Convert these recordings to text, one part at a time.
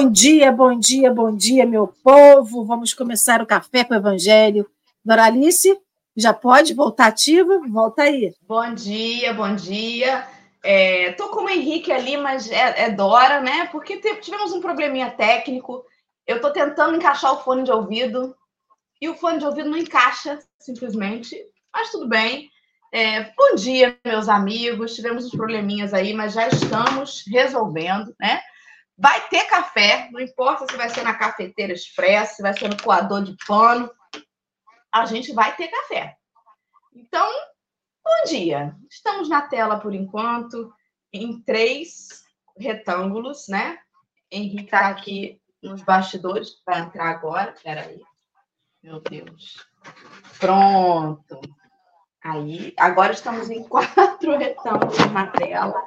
Bom dia, bom dia, bom dia, meu povo. Vamos começar o Café com o Evangelho. Doralice, já pode voltar ativa? Volta aí. Bom dia, bom dia. É, tô com o Henrique ali, mas é, é Dora, né? Porque tivemos um probleminha técnico. Eu tô tentando encaixar o fone de ouvido e o fone de ouvido não encaixa, simplesmente. Mas tudo bem. É, bom dia, meus amigos. Tivemos uns probleminhas aí, mas já estamos resolvendo, né? Vai ter café, não importa se vai ser na cafeteira expressa, se vai ser no coador de pano, a gente vai ter café. Então, bom dia. Estamos na tela por enquanto, em três retângulos, né? Henrique está aqui nos bastidores, vai entrar agora. Espera aí. Meu Deus. Pronto. Aí, agora estamos em quatro retângulos na tela.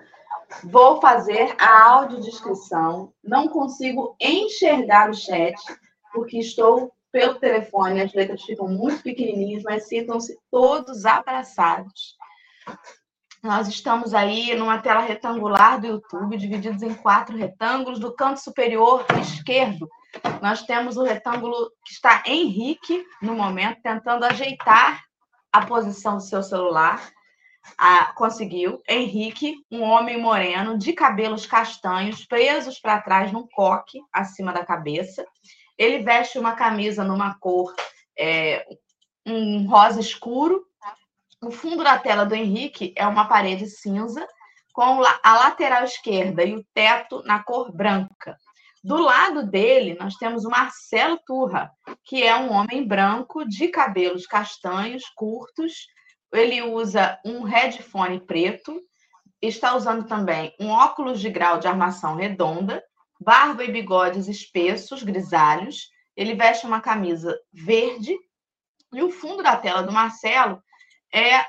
Vou fazer a audiodescrição. Não consigo enxergar o chat, porque estou pelo telefone. As letras ficam muito pequenininhas, mas sintam-se todos abraçados. Nós estamos aí numa tela retangular do YouTube, divididos em quatro retângulos. Do canto superior esquerdo, nós temos o retângulo que está Henrique, no momento, tentando ajeitar a posição do seu celular conseguiu. Henrique, um homem moreno, de cabelos castanhos, presos para trás num coque acima da cabeça. Ele veste uma camisa numa cor, é, um rosa escuro. O fundo da tela do Henrique é uma parede cinza, com a lateral esquerda e o teto na cor branca. Do lado dele, nós temos o Marcelo Turra, que é um homem branco de cabelos castanhos, curtos, ele usa um headphone preto, está usando também um óculos de grau de armação redonda, barba e bigodes espessos, grisalhos. Ele veste uma camisa verde e o fundo da tela do Marcelo é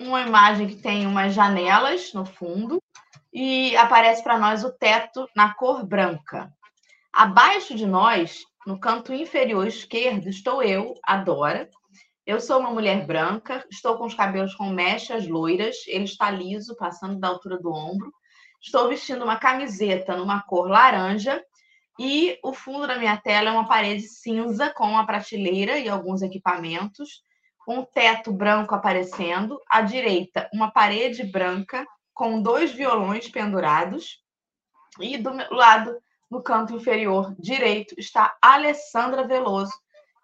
uma imagem que tem umas janelas no fundo e aparece para nós o teto na cor branca. Abaixo de nós, no canto inferior esquerdo, estou eu, a Dora, eu sou uma mulher branca, estou com os cabelos com mechas loiras, ele está liso, passando da altura do ombro. Estou vestindo uma camiseta numa cor laranja e o fundo da minha tela é uma parede cinza com uma prateleira e alguns equipamentos, um teto branco aparecendo, à direita uma parede branca com dois violões pendurados e do lado no canto inferior direito está Alessandra Veloso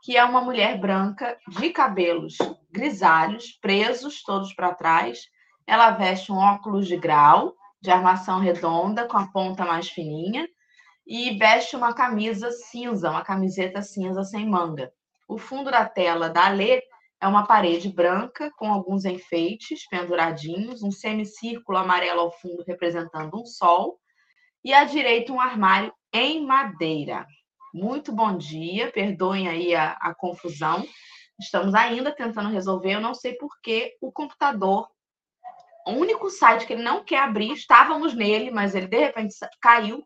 que é uma mulher branca de cabelos grisalhos, presos todos para trás. Ela veste um óculos de grau, de armação redonda, com a ponta mais fininha, e veste uma camisa cinza, uma camiseta cinza sem manga. O fundo da tela da Lê é uma parede branca com alguns enfeites penduradinhos, um semicírculo amarelo ao fundo representando um sol, e à direita um armário em madeira. Muito bom dia, perdoem aí a, a confusão. Estamos ainda tentando resolver. Eu não sei por que o computador, o único site que ele não quer abrir, estávamos nele, mas ele de repente caiu,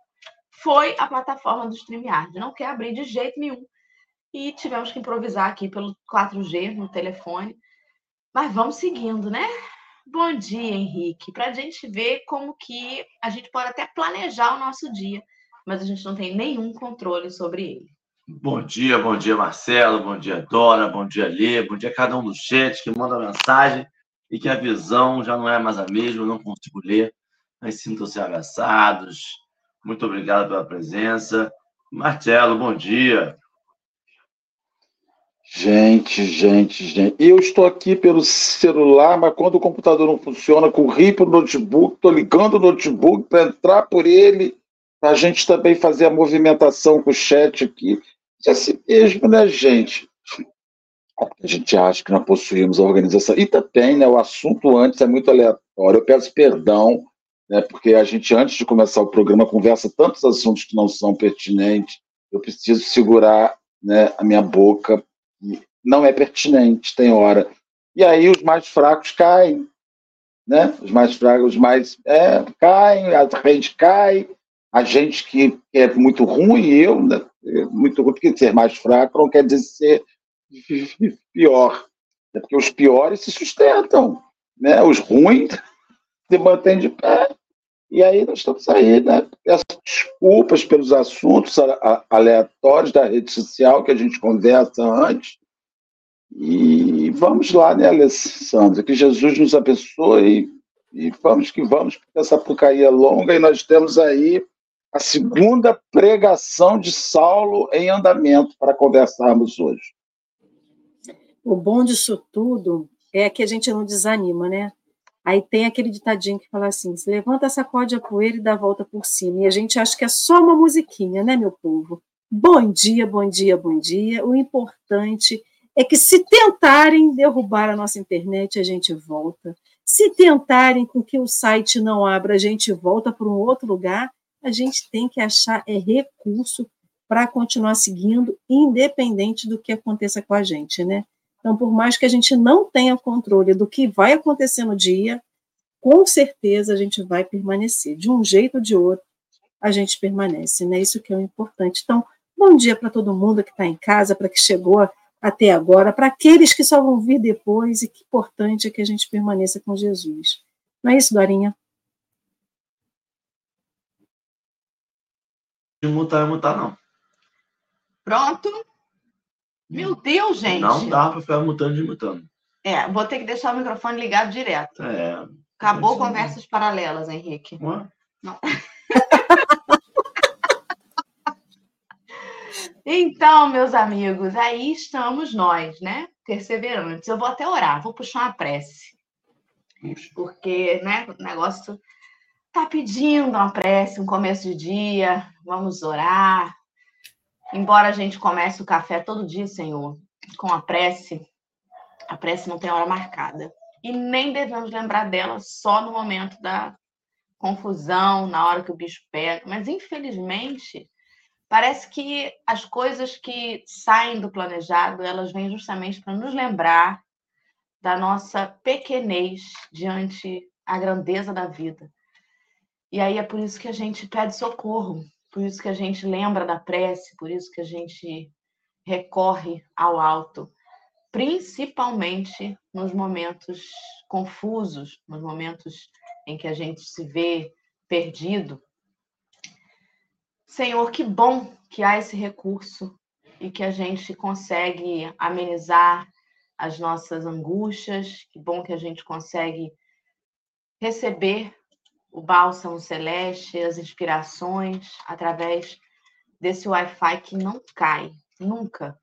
foi a plataforma do StreamYard. Não quer abrir de jeito nenhum. E tivemos que improvisar aqui pelo 4G no telefone. Mas vamos seguindo, né? Bom dia, Henrique. Para a gente ver como que a gente pode até planejar o nosso dia mas a gente não tem nenhum controle sobre ele. Bom dia, bom dia, Marcelo, bom dia, Dora, bom dia, Lê, bom dia a cada um do chat que manda mensagem e que a visão já não é mais a mesma, eu não consigo ler, mas sintam-se abraçados. Muito obrigado pela presença. Marcelo, bom dia. Gente, gente, gente. Eu estou aqui pelo celular, mas quando o computador não funciona, corri para o notebook, estou ligando o notebook para entrar por ele a gente também fazer a movimentação com o chat aqui. É assim mesmo, né, gente? A gente acha que não possuímos a organização. E também, né, o assunto antes é muito aleatório. Eu peço perdão, né, porque a gente, antes de começar o programa, conversa tantos assuntos que não são pertinentes. Eu preciso segurar né, a minha boca. Não é pertinente, tem hora. E aí os mais fracos caem. Né? Os mais fracos, os mais. É, caem, a rede cai, a gente que é muito ruim, eu, né, muito ruim, porque ser mais fraco não quer dizer ser pior. É porque os piores se sustentam, né? Os ruins se mantêm de pé. E aí nós estamos aí, né? Peço desculpas pelos assuntos aleatórios da rede social que a gente conversa antes. E vamos lá, né, Alessandra? Que Jesus nos abençoe e vamos que vamos, porque essa pucaí é longa e nós temos aí a segunda pregação de Saulo em andamento para conversarmos hoje. O bom disso tudo é que a gente não desanima, né? Aí tem aquele ditadinho que fala assim: se levanta, sacode a poeira e dá a volta por cima. E a gente acha que é só uma musiquinha, né, meu povo? Bom dia, bom dia, bom dia. O importante é que se tentarem derrubar a nossa internet, a gente volta. Se tentarem com que o site não abra, a gente volta para um outro lugar. A gente tem que achar é recurso para continuar seguindo, independente do que aconteça com a gente, né? Então, por mais que a gente não tenha controle do que vai acontecer no dia, com certeza a gente vai permanecer. De um jeito ou de outro, a gente permanece, né? Isso que é o importante. Então, bom dia para todo mundo que está em casa, para que chegou até agora, para aqueles que só vão vir depois, e que importante é que a gente permaneça com Jesus. Não é isso, Dorinha? De mutar, mutar, não. Pronto. Meu Deus, gente. Não dá para ficar mutando e mutando. É, vou ter que deixar o microfone ligado direto. É. Acabou conversas paralelas, Henrique. Ué? Não. então, meus amigos, aí estamos nós, né? Perseverantes. Eu vou até orar, vou puxar uma prece. Porque, né, o negócio tá pedindo uma prece, um começo de dia, vamos orar, Embora a gente comece o café todo dia, Senhor, com a prece, a prece não tem hora marcada. E nem devemos lembrar dela só no momento da confusão, na hora que o bicho pega. Mas, infelizmente, parece que as coisas que saem do planejado, elas vêm justamente para nos lembrar da nossa pequenez diante a grandeza da vida. E aí é por isso que a gente pede socorro, por isso que a gente lembra da prece, por isso que a gente recorre ao alto, principalmente nos momentos confusos, nos momentos em que a gente se vê perdido. Senhor, que bom que há esse recurso e que a gente consegue amenizar as nossas angústias, que bom que a gente consegue receber o bálsamo celeste, as inspirações através desse Wi-Fi que não cai nunca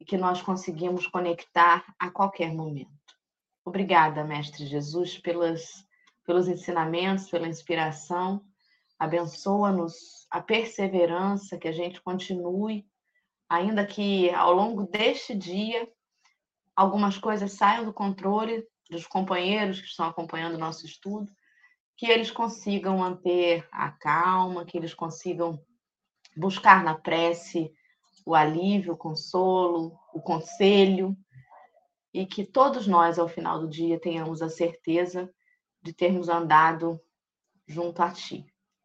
e que nós conseguimos conectar a qualquer momento. Obrigada, Mestre Jesus, pelas, pelos ensinamentos, pela inspiração. Abençoa-nos a perseverança, que a gente continue, ainda que ao longo deste dia algumas coisas saiam do controle dos companheiros que estão acompanhando o nosso estudo, que eles consigam manter a calma, que eles consigam buscar na prece o alívio, o consolo, o conselho, e que todos nós, ao final do dia, tenhamos a certeza de termos andado junto a Ti.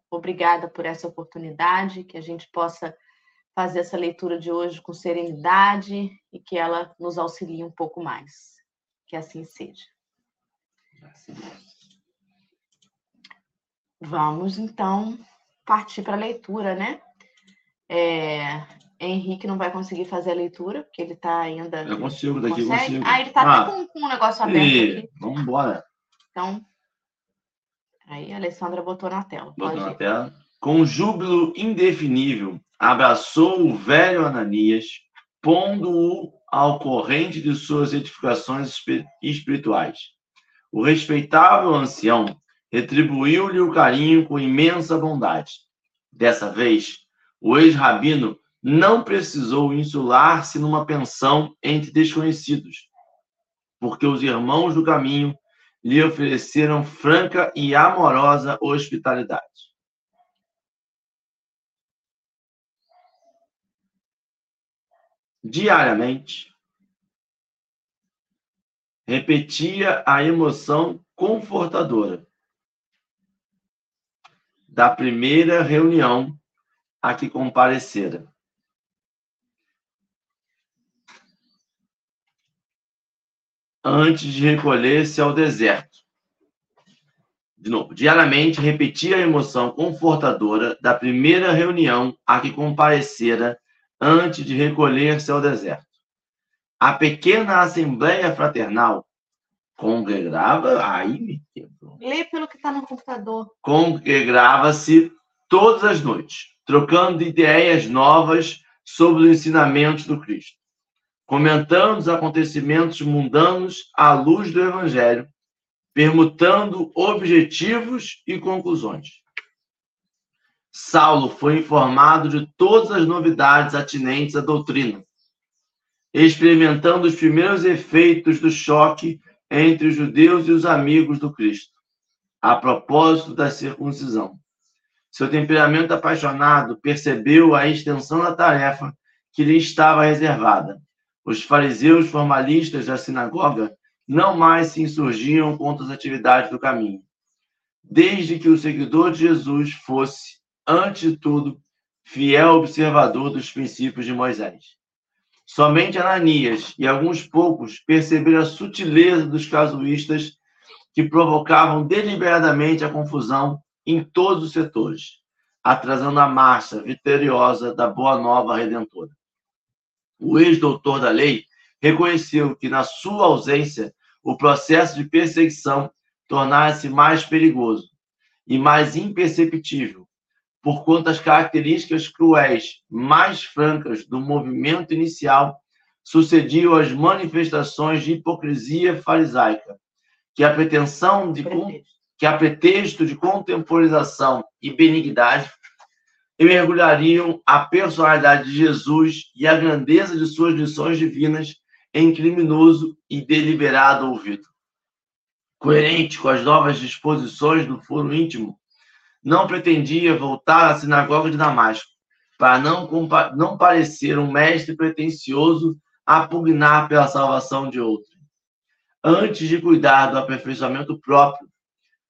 Obrigada por essa oportunidade, que a gente possa fazer essa leitura de hoje com serenidade e que ela nos auxilie um pouco mais. Que assim seja. Graças Vamos, então, partir para a leitura, né? É, Henrique não vai conseguir fazer a leitura, porque ele está ainda. Eu consigo, daqui consegue? consigo. Ah, ele está ah, até com, com um negócio aberto e... aqui. Vamos embora. Então, aí a Alessandra botou na tela. Botou na tela. Com júbilo indefinível, abraçou o velho Ananias, pondo-o ao corrente de suas edificações espirituais. O respeitável ancião retribuiu-lhe o carinho com imensa bondade. Dessa vez, o ex-rabino não precisou insular-se numa pensão entre desconhecidos, porque os irmãos do caminho lhe ofereceram franca e amorosa hospitalidade. Diariamente, repetia a emoção confortadora da primeira reunião a que comparecera. Antes de recolher-se ao deserto, de novo, diariamente repetia a emoção confortadora da primeira reunião a que comparecera antes de recolher-se ao deserto. A pequena assembleia fraternal congregava, aí me quebrou. Lê pelo que está no computador. Congregava-se todas as noites, trocando ideias novas sobre os ensinamentos do Cristo, comentando os acontecimentos mundanos à luz do Evangelho permutando objetivos e conclusões. Saulo foi informado de todas as novidades atinentes à doutrina, experimentando os primeiros efeitos do choque entre os judeus e os amigos do Cristo, a propósito da circuncisão. Seu temperamento apaixonado percebeu a extensão da tarefa que lhe estava reservada. Os fariseus formalistas da sinagoga não mais se insurgiam contra as atividades do caminho, desde que o seguidor de Jesus fosse, antes de tudo, fiel observador dos princípios de Moisés. Somente Ananias e alguns poucos perceberam a sutileza dos casuístas que provocavam deliberadamente a confusão em todos os setores, atrasando a marcha vitoriosa da boa nova redentora. O ex-doutor da lei reconheceu que, na sua ausência, o processo de perseguição tornasse mais perigoso e mais imperceptível, por quanto as características cruéis mais francas do movimento inicial sucediam às manifestações de hipocrisia farisaica, que a pretensão de que a pretexto de contemporização e benignidade mergulhariam a personalidade de Jesus e a grandeza de suas lições divinas em criminoso e deliberado ouvido. Coerente com as novas disposições do foro íntimo, não pretendia voltar à sinagoga de Damasco, para não, não parecer um mestre pretensioso a pugnar pela salvação de outro. Antes de cuidar do aperfeiçoamento próprio,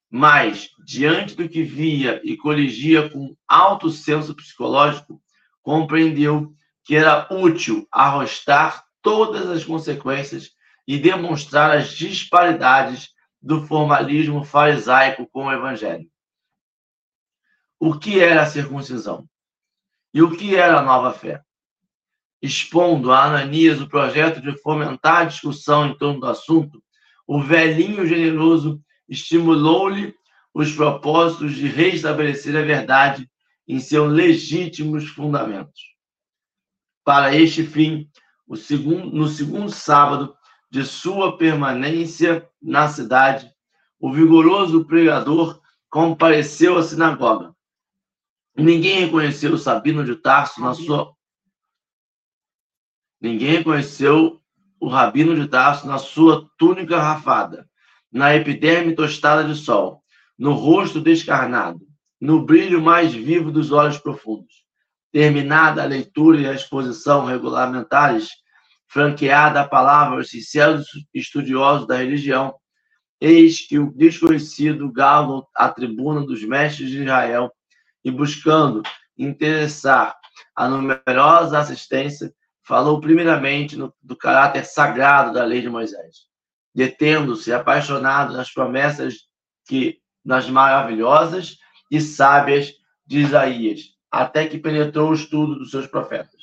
mas, diante do que via e coligia com alto senso psicológico, compreendeu que era útil arrostar todas as consequências e demonstrar as disparidades do formalismo farisaico com o evangelho. O que era a circuncisão? E o que era a nova fé? Expondo a Ananias o projeto de fomentar a discussão em torno do assunto, o velhinho generoso estimulou-lhe os propósitos de restabelecer a verdade em seus legítimos fundamentos. Para este fim, segundo, no segundo sábado de sua permanência na cidade, o vigoroso pregador compareceu à sinagoga. Ninguém reconheceu Sabino de Tarso na sua. Ninguém reconheceu o Rabino de Tarso na sua túnica rafada, na epiderme tostada de sol, no rosto descarnado, no brilho mais vivo dos olhos profundos. Terminada a leitura e a exposição regulamentares, franqueada a palavra aos sinceros estudiosos da religião, eis que o desconhecido galo à tribuna dos mestres de Israel e buscando interessar a numerosa assistência, falou primeiramente no, do caráter sagrado da lei de Moisés, detendo-se apaixonado nas promessas que nas maravilhosas e sábias de Isaías, até que penetrou o estudo dos seus profetas.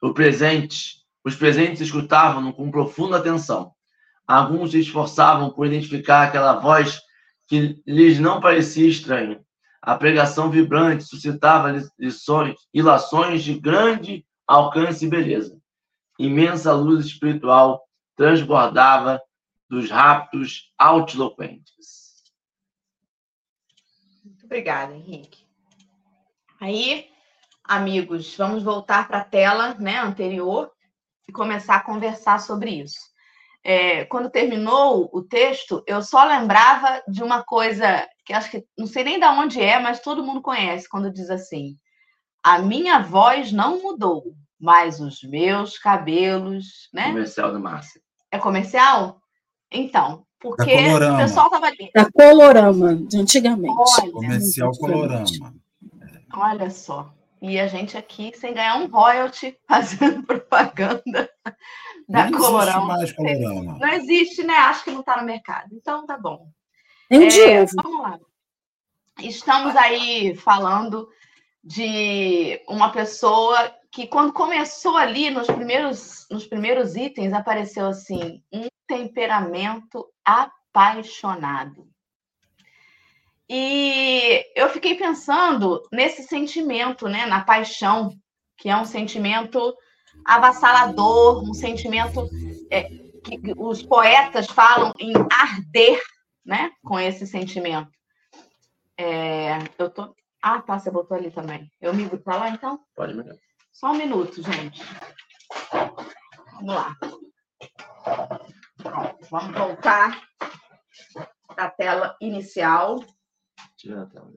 O presente os presentes escutavam-no com profunda atenção. Alguns se esforçavam por identificar aquela voz que lhes não parecia estranha. A pregação vibrante suscitava lições, ilações de grande alcance e beleza. Imensa luz espiritual transbordava dos raptos altiloquentes. Muito obrigada, Henrique. Aí, amigos, vamos voltar para a tela né, anterior e começar a conversar sobre isso. É, quando terminou o texto, eu só lembrava de uma coisa que acho que não sei nem de onde é, mas todo mundo conhece quando diz assim: a minha voz não mudou, mas os meus cabelos, né? Comercial do Márcio. É comercial? Então, porque o pessoal estava ali. É colorama, de antigamente. Olha, comercial colorama. Olha só. E a gente aqui sem ganhar um royalty fazendo propaganda da não Colorão. Existe mais Colorama. Não existe, né? Acho que não está no mercado. Então tá bom. De é, ovo. Vamos lá. Estamos aí falando de uma pessoa que, quando começou ali, nos primeiros, nos primeiros itens, apareceu assim: um temperamento apaixonado. E eu fiquei pensando nesse sentimento, né, na paixão, que é um sentimento avassalador, um sentimento é, que os poetas falam em arder, né, com esse sentimento. É, eu tô. Ah, tá, você botou ali também. Eu me para lá então? Pode melhor. Só um minuto, gente. Vamos lá. Vamos voltar à tela inicial. Tira a tela.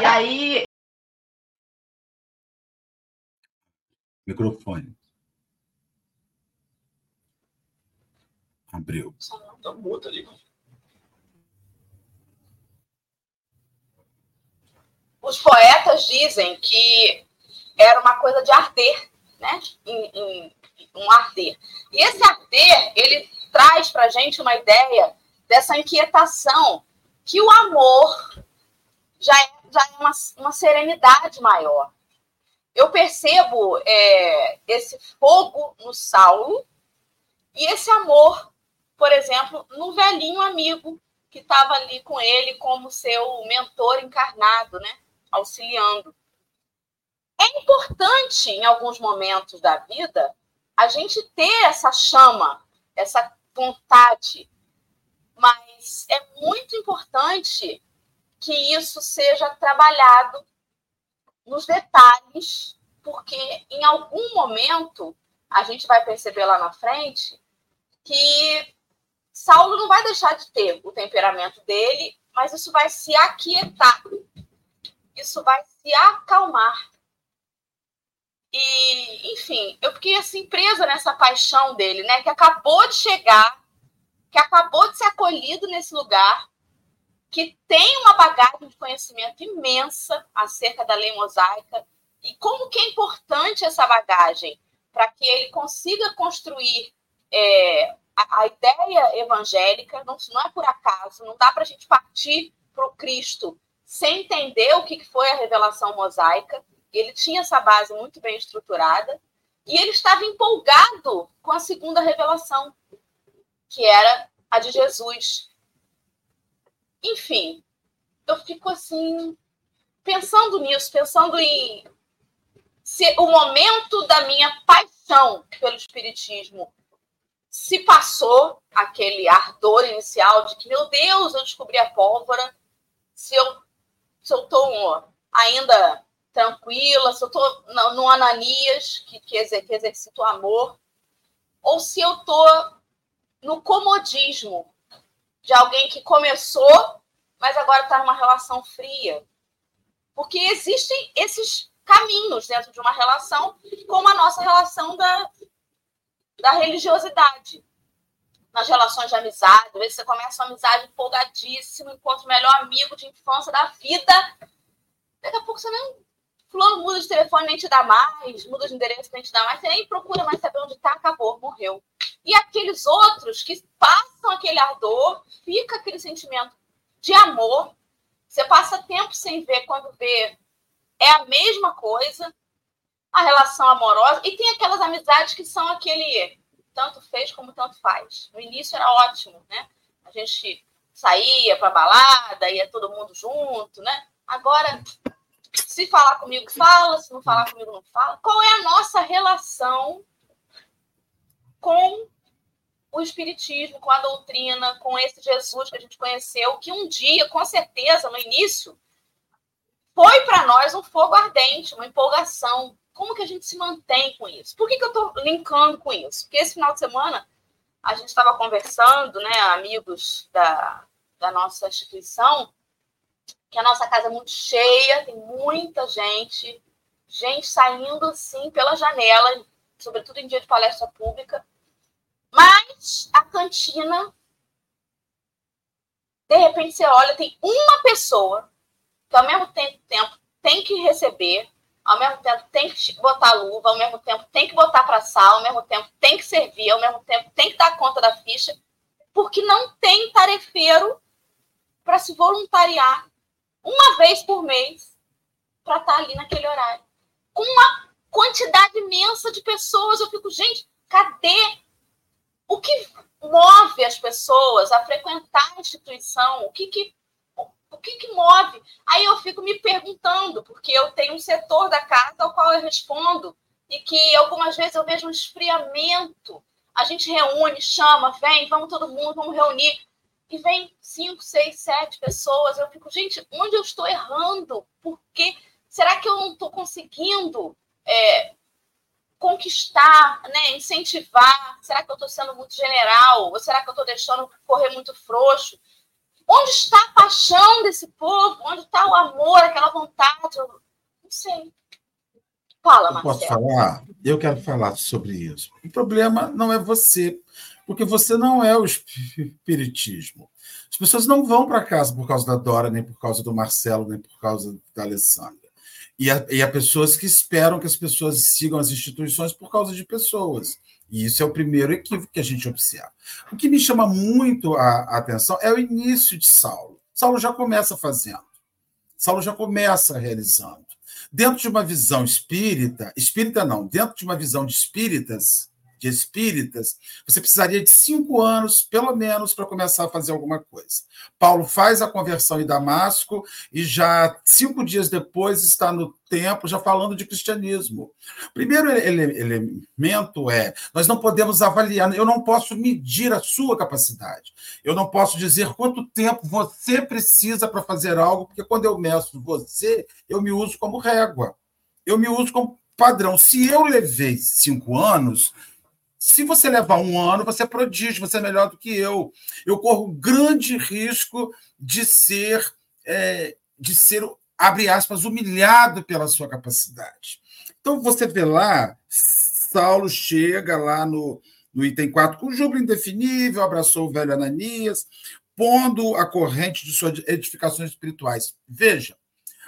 E aí. Microfone. Abriu. Tá ali. Os poetas dizem que era uma coisa de arder, né? Um arder. E esse arder, ele traz para gente uma ideia dessa inquietação que o amor já é, já é uma, uma serenidade maior. Eu percebo é, esse fogo no Saulo e esse amor, por exemplo, no velhinho amigo que estava ali com ele como seu mentor encarnado, né? auxiliando. É importante, em alguns momentos da vida, a gente ter essa chama, essa vontade, mas é muito importante que isso seja trabalhado nos detalhes, porque em algum momento a gente vai perceber lá na frente que Saulo não vai deixar de ter o temperamento dele, mas isso vai se aquietar isso vai se acalmar. E, enfim, eu fiquei assim presa nessa paixão dele, né? Que acabou de chegar, que acabou de ser acolhido nesse lugar, que tem uma bagagem de conhecimento imensa acerca da lei mosaica e como que é importante essa bagagem para que ele consiga construir é, a, a, ideia evangélica. Não, não é por acaso, não dá para a gente partir para o Cristo sem entender o que foi a revelação mosaica. Ele tinha essa base muito bem estruturada e ele estava empolgado com a segunda revelação, que era a de Jesus. Enfim, eu fico assim pensando nisso, pensando em se o momento da minha paixão pelo espiritismo. Se passou aquele ardor inicial de que meu Deus, eu descobri a pólvora, se eu estou ainda tranquila, se eu estou no Ananias, que, que, exer, que exercita o amor, ou se eu estou no comodismo de alguém que começou, mas agora está numa relação fria. Porque existem esses caminhos dentro de uma relação, como a nossa relação da, da religiosidade nas relações de amizade. Às vezes você começa uma amizade empolgadíssima, encontra o melhor amigo de infância da vida. Daqui a pouco você nem. Fulano muda de telefone, nem te dá mais, muda de endereço, nem te dá mais, você nem procura mais saber onde está, acabou, morreu. E aqueles outros que passam aquele ardor, fica aquele sentimento de amor. Você passa tempo sem ver, quando vê, é a mesma coisa, a relação amorosa. E tem aquelas amizades que são aquele tanto fez como tanto faz. No início era ótimo, né? A gente saía para balada, ia todo mundo junto, né? Agora, se falar comigo, fala, se não falar comigo, não fala. Qual é a nossa relação com o Espiritismo, com a doutrina, com esse Jesus que a gente conheceu, que um dia, com certeza, no início, foi para nós um fogo ardente, uma empolgação, como que a gente se mantém com isso? Por que, que eu estou linkando com isso? Porque esse final de semana a gente estava conversando, né, amigos da, da nossa instituição, que a nossa casa é muito cheia, tem muita gente, gente saindo assim pela janela, sobretudo em dia de palestra pública, mas a cantina, de repente você olha, tem uma pessoa que ao mesmo tempo tem que receber, ao mesmo tempo tem que botar luva, ao mesmo tempo tem que botar para sala, ao mesmo tempo tem que servir, ao mesmo tempo tem que dar conta da ficha, porque não tem tarefeiro para se voluntariar uma vez por mês para estar tá ali naquele horário. Com uma quantidade imensa de pessoas, eu fico, gente, cadê o que move as pessoas a frequentar a instituição? O que que o que, que move? Aí eu fico me perguntando, porque eu tenho um setor da casa ao qual eu respondo, e que algumas vezes eu vejo um esfriamento. A gente reúne, chama, vem, vamos todo mundo, vamos reunir. E vem cinco, seis, sete pessoas. Eu fico, gente, onde eu estou errando? Por quê? Será que eu não estou conseguindo é, conquistar, né, incentivar? Será que eu estou sendo muito general? Ou será que eu estou deixando correr muito frouxo? Onde está a paixão desse povo? Onde está o amor, aquela vontade? Eu não sei. Fala, Marcelo. Posso falar? Eu quero falar sobre isso. O problema não é você, porque você não é o espiritismo. As pessoas não vão para casa por causa da Dora, nem por causa do Marcelo, nem por causa da Alessandra. E há, e há pessoas que esperam que as pessoas sigam as instituições por causa de pessoas. E isso é o primeiro equívoco que a gente observa. O que me chama muito a, a atenção é o início de Saulo. Saulo já começa fazendo. Saulo já começa realizando. Dentro de uma visão espírita, espírita não, dentro de uma visão de espíritas, de espíritas, você precisaria de cinco anos, pelo menos, para começar a fazer alguma coisa. Paulo faz a conversão em Damasco e já cinco dias depois está no templo já falando de cristianismo. Primeiro elemento é: nós não podemos avaliar, eu não posso medir a sua capacidade. Eu não posso dizer quanto tempo você precisa para fazer algo, porque quando eu meço você, eu me uso como régua. Eu me uso como padrão. Se eu levei cinco anos, se você levar um ano, você é prodígio, você é melhor do que eu. Eu corro grande risco de ser, é, de ser, abre aspas, humilhado pela sua capacidade. Então, você vê lá, Saulo chega lá no, no item 4, com júbilo indefinível, abraçou o velho Ananias, pondo a corrente de suas edificações espirituais. Veja,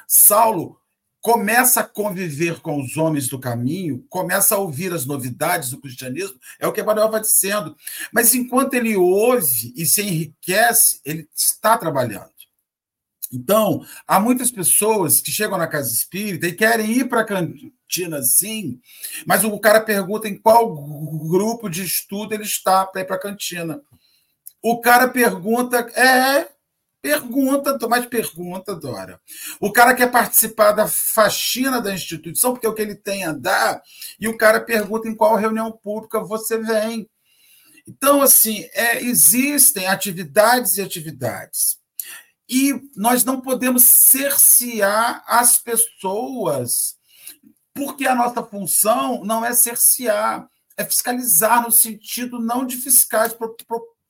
Saulo começa a conviver com os homens do caminho, começa a ouvir as novidades do cristianismo, é o que Emmanuel vai dizendo. Mas enquanto ele ouve e se enriquece, ele está trabalhando. Então, há muitas pessoas que chegam na casa espírita e querem ir para a cantina sim, mas o cara pergunta em qual grupo de estudo ele está para ir para a cantina. O cara pergunta, é, Pergunta, mais pergunta, Dora. O cara quer participar da faxina da instituição, porque é o que ele tem a dar, e o cara pergunta em qual reunião pública você vem. Então, assim, é, existem atividades e atividades. E nós não podemos cercear as pessoas, porque a nossa função não é cercear, é fiscalizar no sentido não de fiscais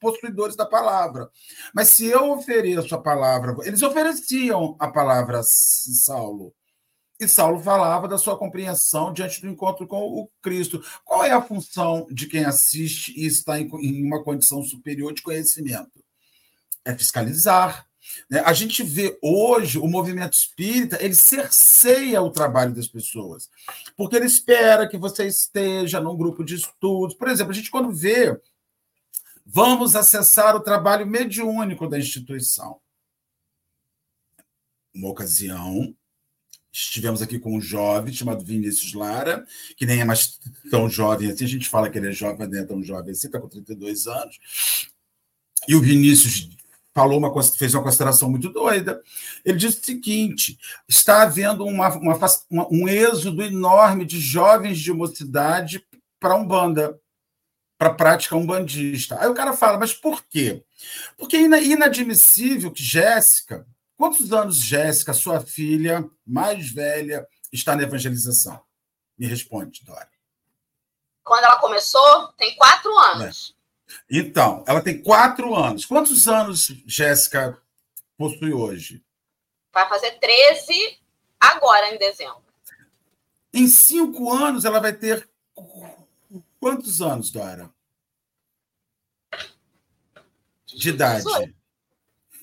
possuidores da palavra. Mas se eu ofereço a palavra, eles ofereciam a palavra a Saulo. E Saulo falava da sua compreensão diante do encontro com o Cristo. Qual é a função de quem assiste e está em uma condição superior de conhecimento? É fiscalizar. Né? A gente vê hoje o movimento espírita, ele cerceia o trabalho das pessoas, porque ele espera que você esteja num grupo de estudos. Por exemplo, a gente quando vê Vamos acessar o trabalho mediúnico da instituição. Uma ocasião, estivemos aqui com um jovem chamado Vinícius Lara, que nem é mais tão jovem assim, a gente fala que ele é jovem, mas nem é tão jovem assim, está com 32 anos. E o Vinícius falou uma, fez uma consideração muito doida. Ele disse o seguinte: está havendo uma, uma, um êxodo enorme de jovens de mocidade para Umbanda para a prática umbandista. Aí o cara fala, mas por quê? Porque é inadmissível que Jéssica, quantos anos Jéssica, sua filha mais velha, está na evangelização? Me responde, Dora. Quando ela começou, tem quatro anos. É. Então, ela tem quatro anos. Quantos anos Jéssica possui hoje? Vai fazer 13 agora, em dezembro. Em cinco anos, ela vai ter Quantos anos, Dora? De idade? 18.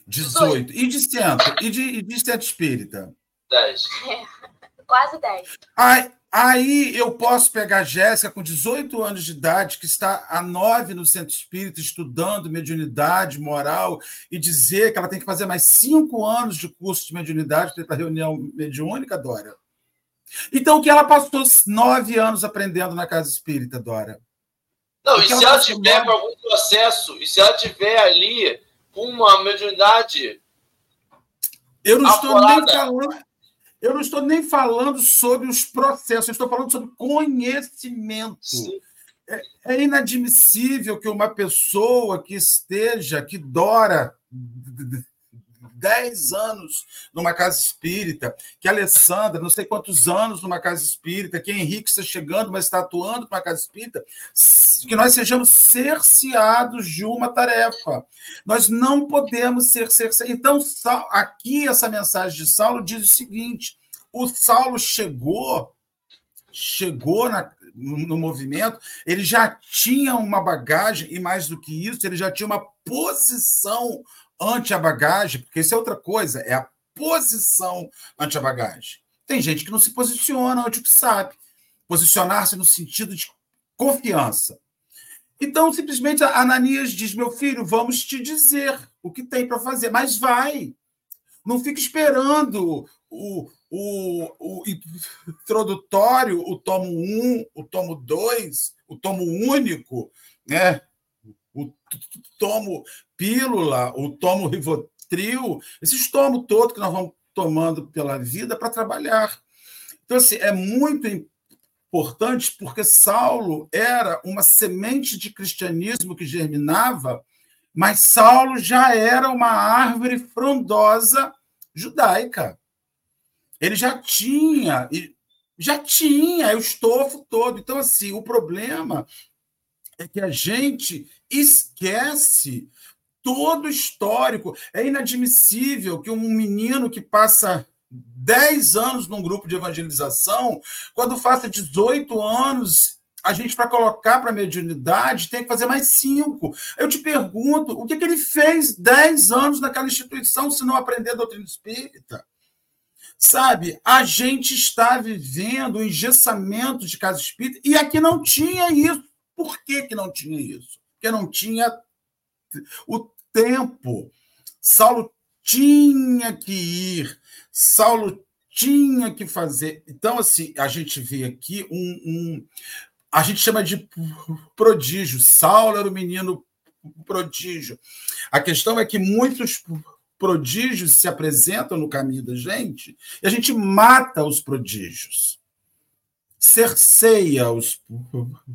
18. E de centro? E de, e de centro espírita? 10. É, quase 10. Aí, Aí eu posso pegar a Jéssica, com 18 anos de idade, que está há nove no centro espírita, estudando mediunidade, moral, e dizer que ela tem que fazer mais cinco anos de curso de mediunidade para ir para a reunião mediúnica, Dora. Então, o que ela passou nove anos aprendendo na casa espírita, Dora? Não, e se ela tiver com algum processo, e se ela tiver ali com uma mediunidade. Eu não estou nem falando. Eu não estou nem falando sobre os processos, eu estou falando sobre conhecimento. É, é, inadmissível que uma pessoa que esteja, que dora 10 anos numa casa espírita, que Alessandra, não sei quantos anos numa casa espírita, que Henrique está chegando, mas está atuando numa casa espírita, que nós sejamos cerceados de uma tarefa. Nós não podemos ser cerceados. Então, aqui essa mensagem de Saulo diz o seguinte: o Saulo chegou, chegou na, no movimento, ele já tinha uma bagagem, e mais do que isso, ele já tinha uma posição ante a bagagem, porque isso é outra coisa, é a posição ante a bagagem. Tem gente que não se posiciona ante o que sabe. Posicionar-se no sentido de confiança. Então, simplesmente, Ananias diz: Meu filho, vamos te dizer o que tem para fazer, mas vai. Não fica esperando o, o, o introdutório, o tomo 1, o tomo 2, o tomo único, né? O tomo pílula, o tomo Rivotril, esses tomos todos que nós vamos tomando pela vida para trabalhar. Então, assim, é muito importante porque Saulo era uma semente de cristianismo que germinava, mas Saulo já era uma árvore frondosa judaica. Ele já tinha, já tinha o estofo todo. Então, assim, o problema é que a gente esquece todo o histórico. É inadmissível que um menino que passa 10 anos num grupo de evangelização, quando faça 18 anos, a gente, para colocar para a mediunidade, tem que fazer mais cinco. Eu te pergunto, o que, que ele fez 10 anos naquela instituição se não aprender a doutrina espírita? Sabe, a gente está vivendo o um engessamento de casa espírita e aqui não tinha isso. Por que, que não tinha isso? Porque não tinha o tempo. Saulo tinha que ir, Saulo tinha que fazer. Então, assim, a gente vê aqui um. um a gente chama de prodígio. Saulo era o menino prodígio. A questão é que muitos prodígios se apresentam no caminho da gente e a gente mata os prodígios cerceia os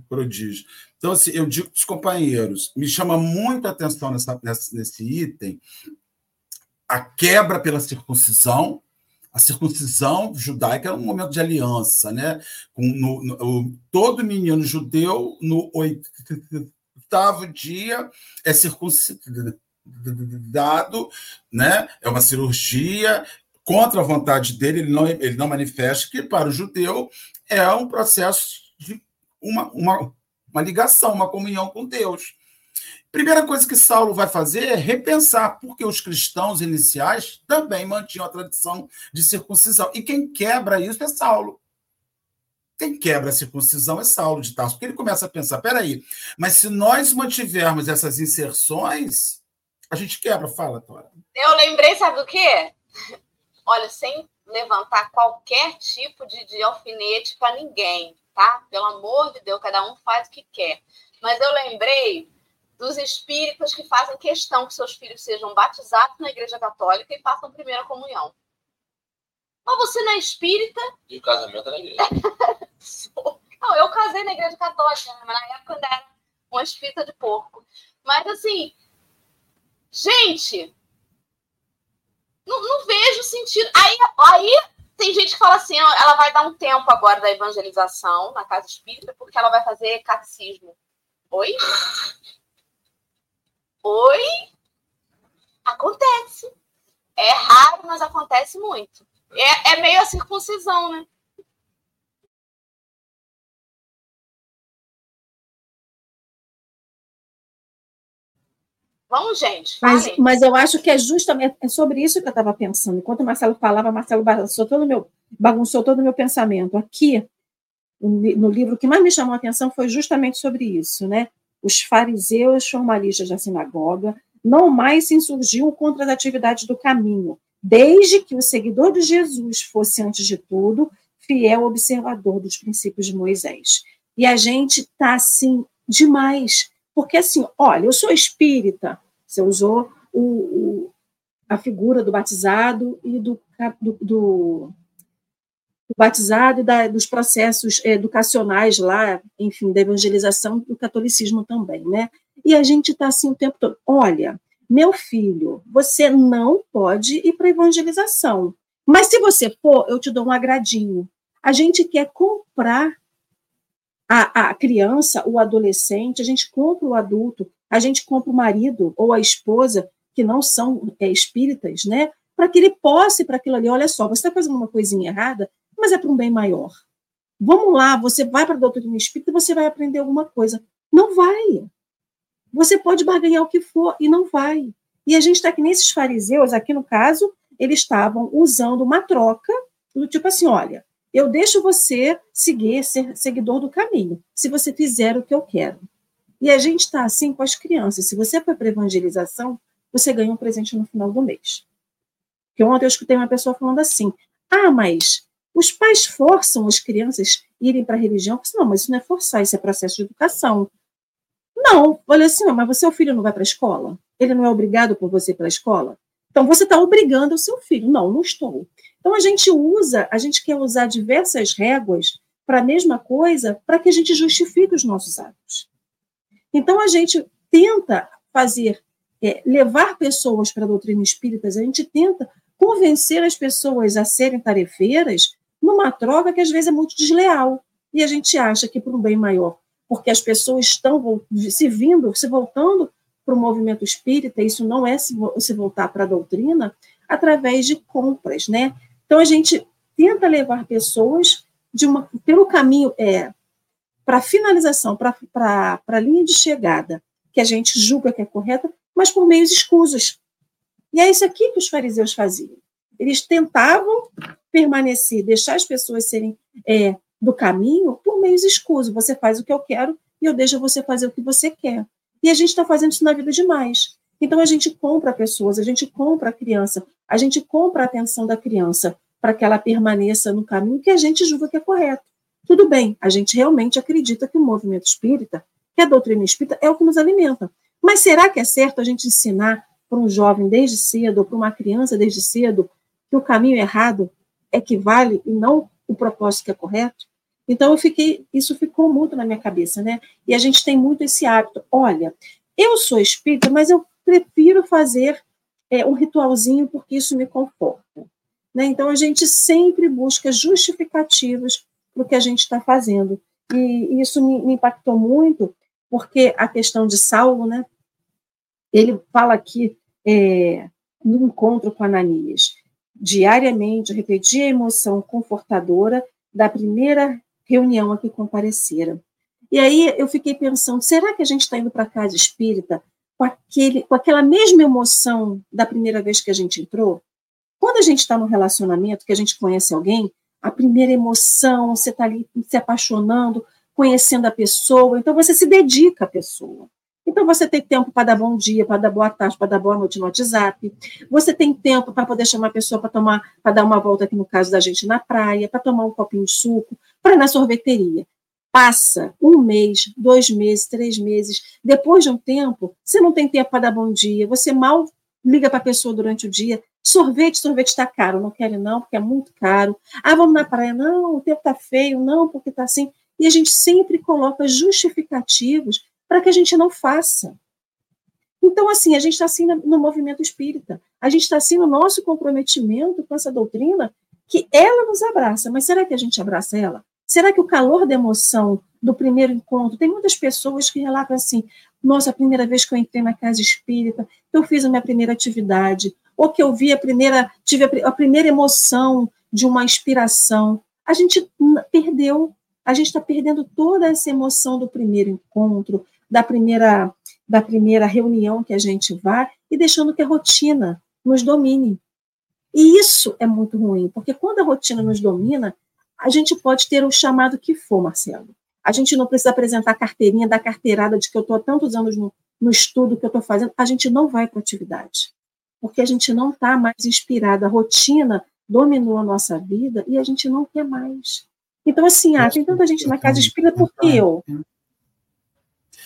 prodígios. Então, assim, eu digo para os companheiros, me chama muito atenção nessa, nessa, nesse item a quebra pela circuncisão. A circuncisão judaica é um momento de aliança, né? No, no, todo menino judeu, no oitavo dia, é circuncidado, né? É uma cirurgia contra a vontade dele, ele não, ele não manifesta que para o judeu é um processo de uma, uma, uma ligação, uma comunhão com Deus. Primeira coisa que Saulo vai fazer é repensar, porque os cristãos iniciais também mantinham a tradição de circuncisão. E quem quebra isso é Saulo. Quem quebra a circuncisão é Saulo de Tarso, porque ele começa a pensar: peraí, mas se nós mantivermos essas inserções, a gente quebra. Fala, Tora. Eu lembrei, sabe do quê? Olha, sem levantar qualquer tipo de, de alfinete para ninguém, tá? Pelo amor de Deus, cada um faz o que quer. Mas eu lembrei dos espíritas que fazem questão que seus filhos sejam batizados na Igreja Católica e façam primeira comunhão. Mas você não é espírita? E o casamento é na igreja. não, eu casei na Igreja Católica, mas na época ainda era uma espírita de porco. Mas assim, gente, não, não vejo sentido. Aí, aí tem gente que fala assim, ela vai dar um tempo agora da evangelização na casa espírita porque ela vai fazer catecismo. Oi? Oi? Acontece. É raro, mas acontece muito. É, é meio a circuncisão, né? Vamos, gente. Mas, mas, eu acho que é justamente é sobre isso que eu estava pensando. Enquanto o Marcelo falava, Marcelo bagunçou todo o meu, bagunçou todo o meu pensamento. Aqui, no livro, o que mais me chamou a atenção foi justamente sobre isso, né? Os fariseus formalistas da sinagoga não mais se insurgiam contra as atividades do caminho, desde que o seguidor de Jesus fosse, antes de tudo, fiel observador dos princípios de Moisés. E a gente está assim demais, porque assim, olha, eu sou espírita, você usou o, o, a figura do batizado e do, do, do do batizado e da, dos processos educacionais lá, enfim, da evangelização do catolicismo também, né? E a gente está assim o tempo todo, olha, meu filho, você não pode ir para evangelização, mas se você for, eu te dou um agradinho. A gente quer comprar a, a criança, o adolescente, a gente compra o adulto, a gente compra o marido ou a esposa, que não são é, espíritas, né? Para que ele possa para aquilo ali. Olha só, você está fazendo uma coisinha errada, mas é para um bem maior. Vamos lá, você vai para a doutrina espírita, você vai aprender alguma coisa. Não vai. Você pode barganhar o que for e não vai. E a gente está aqui nesses fariseus, aqui no caso, eles estavam usando uma troca do tipo assim: olha, eu deixo você seguir, ser seguidor do caminho, se você fizer o que eu quero. E a gente está assim com as crianças. Se você for para evangelização, você ganha um presente no final do mês. Porque ontem eu escutei uma pessoa falando assim: ah, mas os pais forçam as crianças irem para a religião, porque não, mas isso não é forçar, isso é processo de educação. Não, olha assim, mas você, o filho não vai para a escola? Ele não é obrigado por você para a escola? Então você está obrigando o seu filho. Não, não estou. Então a gente usa, a gente quer usar diversas réguas para a mesma coisa, para que a gente justifique os nossos atos. Então a gente tenta fazer, é, levar pessoas para a doutrina espírita, a gente tenta convencer as pessoas a serem tarefeiras numa troca que às vezes é muito desleal. E a gente acha que por um bem maior, porque as pessoas estão se vindo, se voltando para o movimento espírita, isso não é se voltar para a doutrina, através de compras, né? Então a gente tenta levar pessoas de uma, pelo caminho é para finalização, para a linha de chegada, que a gente julga que é correta, mas por meios escusos. E é isso aqui que os fariseus faziam. Eles tentavam permanecer, deixar as pessoas serem é, do caminho por meios escusos. Você faz o que eu quero e eu deixo você fazer o que você quer. E a gente está fazendo isso na vida demais. Então a gente compra pessoas, a gente compra a criança, a gente compra a atenção da criança para que ela permaneça no caminho que a gente julga que é correto. Tudo bem, a gente realmente acredita que o movimento espírita, que a doutrina espírita, é o que nos alimenta. Mas será que é certo a gente ensinar para um jovem desde cedo, ou para uma criança desde cedo, que o caminho errado é que vale e não o propósito que é correto. Então eu fiquei, isso ficou muito na minha cabeça, né? E a gente tem muito esse hábito. Olha, eu sou espírita, mas eu prefiro fazer é, um ritualzinho porque isso me conforta. Né? Então a gente sempre busca justificativos para o que a gente está fazendo. E, isso me, me impactou muito, porque a questão de Saulo, né? Ele fala aqui é, no encontro com Ananias diariamente, repetia a emoção confortadora da primeira reunião a que compareceram. E aí eu fiquei pensando, será que a gente está indo para a casa espírita com, aquele, com aquela mesma emoção da primeira vez que a gente entrou? Quando a gente está num relacionamento, que a gente conhece alguém, a primeira emoção, você está ali se apaixonando, conhecendo a pessoa, então você se dedica à pessoa. Então, você tem tempo para dar bom dia, para dar boa tarde, para dar boa noite no WhatsApp. Você tem tempo para poder chamar a pessoa para tomar, para dar uma volta aqui no caso da gente na praia, para tomar um copinho de suco, para na sorveteria. Passa um mês, dois meses, três meses. Depois de um tempo, você não tem tempo para dar bom dia. Você mal liga para a pessoa durante o dia. Sorvete, sorvete está caro. Não quero não, porque é muito caro. Ah, vamos na praia. Não, o tempo está feio. Não, porque está assim. E a gente sempre coloca justificativos para que a gente não faça. Então, assim, a gente está assim no movimento espírita, a gente está assim no nosso comprometimento com essa doutrina, que ela nos abraça, mas será que a gente abraça ela? Será que o calor da emoção do primeiro encontro, tem muitas pessoas que relatam assim, nossa, a primeira vez que eu entrei na casa espírita, eu fiz a minha primeira atividade, ou que eu vi a primeira, tive a, a primeira emoção de uma inspiração. A gente perdeu, a gente está perdendo toda essa emoção do primeiro encontro, da primeira, da primeira reunião que a gente vai e deixando que a rotina nos domine. E isso é muito ruim, porque quando a rotina nos domina, A gente pode ter o chamado que for, Marcelo. A gente não precisa apresentar a carteirinha da carteirada de que eu estou há tantos anos no, no estudo que eu estou fazendo. A gente não vai para atividade. Porque a gente não está mais inspirada. A rotina dominou a nossa vida e a gente não quer mais. Então, assim, ah, tem tanta gente na casa espírita, por que eu?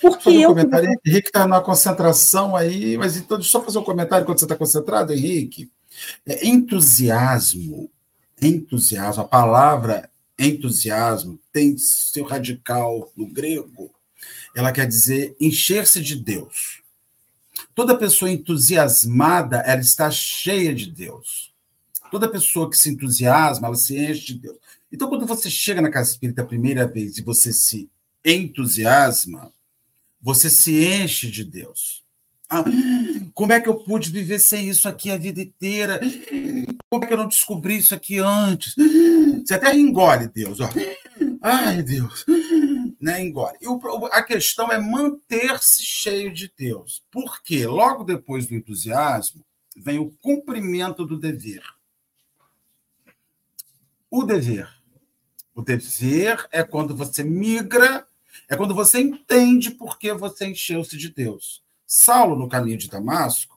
Porque eu. Um comentário. Vou... Henrique está na concentração aí, mas então, deixa eu só fazer um comentário quando você está concentrado, Henrique. É, entusiasmo, entusiasmo, a palavra entusiasmo tem seu radical no grego, ela quer dizer encher-se de Deus. Toda pessoa entusiasmada, ela está cheia de Deus. Toda pessoa que se entusiasma, ela se enche de Deus. Então, quando você chega na casa espírita a primeira vez e você se entusiasma, você se enche de Deus. Ah, como é que eu pude viver sem isso aqui a vida inteira? Como é que eu não descobri isso aqui antes? Você até engole Deus. Ó. Ai, Deus. Né, engole. E o, a questão é manter-se cheio de Deus. Porque logo depois do entusiasmo vem o cumprimento do dever. O dever. O dever é quando você migra, é quando você entende por que você encheu-se de Deus. Saulo, no caminho de Damasco,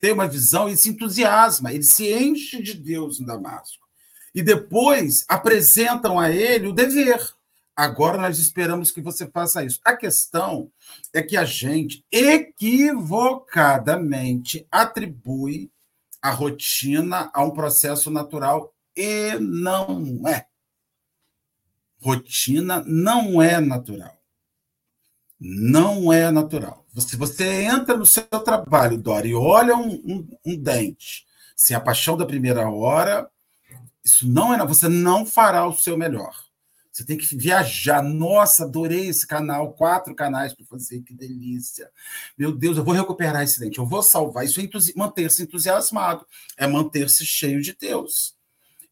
tem uma visão e se entusiasma, ele se enche de Deus em Damasco. E depois apresentam a ele o dever. Agora nós esperamos que você faça isso. A questão é que a gente equivocadamente atribui a rotina a um processo natural e não é. Rotina não é natural. Não é natural. Se você entra no seu trabalho, Dora, e olha um, um, um dente, se é a paixão da primeira hora, isso não é. Você não fará o seu melhor. Você tem que viajar. Nossa, adorei esse canal. Quatro canais para fazer, que delícia. Meu Deus, eu vou recuperar esse dente, eu vou salvar. Isso é entusi manter-se entusiasmado, é manter-se cheio de Deus.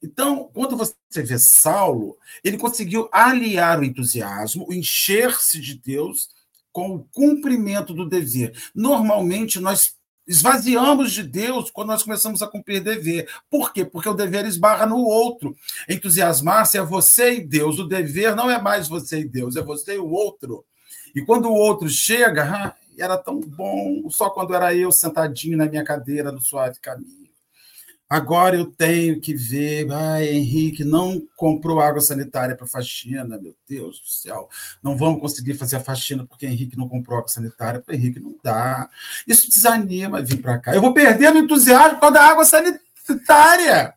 Então, quando você vê Saulo, ele conseguiu aliar o entusiasmo, o encher-se de Deus, com o cumprimento do dever. Normalmente, nós esvaziamos de Deus quando nós começamos a cumprir dever. Por quê? Porque o dever esbarra no outro. Entusiasmar-se é você e Deus. O dever não é mais você e Deus, é você e o outro. E quando o outro chega, ah, era tão bom, só quando era eu sentadinho na minha cadeira no suave caminho. Agora eu tenho que ver. Ai, Henrique não comprou água sanitária para faxina, meu Deus do céu. Não vamos conseguir fazer a faxina porque Henrique não comprou água sanitária. Para Henrique não dá. Isso desanima vir para cá. Eu vou perder o entusiasmo por causa da água sanitária.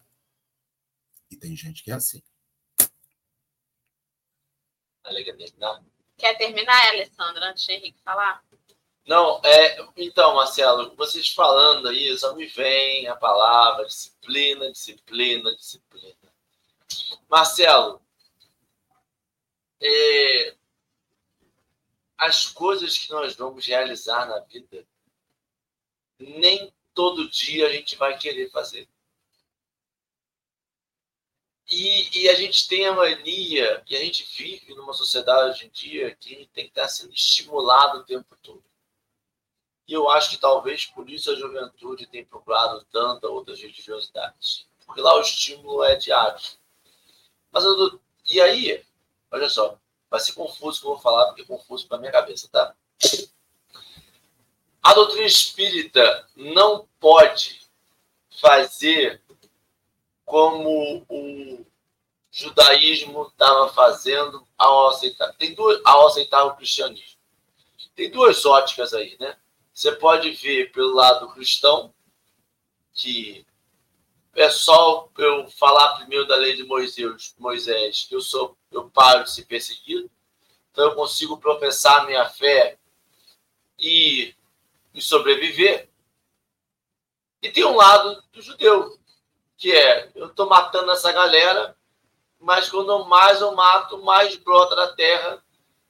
E tem gente que é assim. Quer terminar, Alessandra, antes de Henrique falar? Não, é, então, Marcelo, vocês falando aí, só me vem a palavra disciplina, disciplina, disciplina. Marcelo, é, as coisas que nós vamos realizar na vida, nem todo dia a gente vai querer fazer. E, e, a gente tem a mania, e a gente vive numa sociedade hoje em dia que a gente tem que estar sendo estimulado o tempo todo. E eu acho que talvez por isso a juventude tem procurado tanta outras religiosidades. Porque lá o estímulo é diário. Mas eu, e aí, olha só, vai ser confuso que eu vou falar, porque é confuso para minha cabeça, tá? A doutrina espírita não pode fazer como o judaísmo estava fazendo ao aceitar, tem duas, ao aceitar o cristianismo. Tem duas óticas aí, né? Você pode ver pelo lado cristão, que é só eu falar primeiro da lei de Moisés, Moisés que eu sou eu paro de ser perseguido, então eu consigo professar minha fé e, e sobreviver. E tem um lado do judeu, que é eu estou matando essa galera, mas quando mais eu mato, mais brota da terra.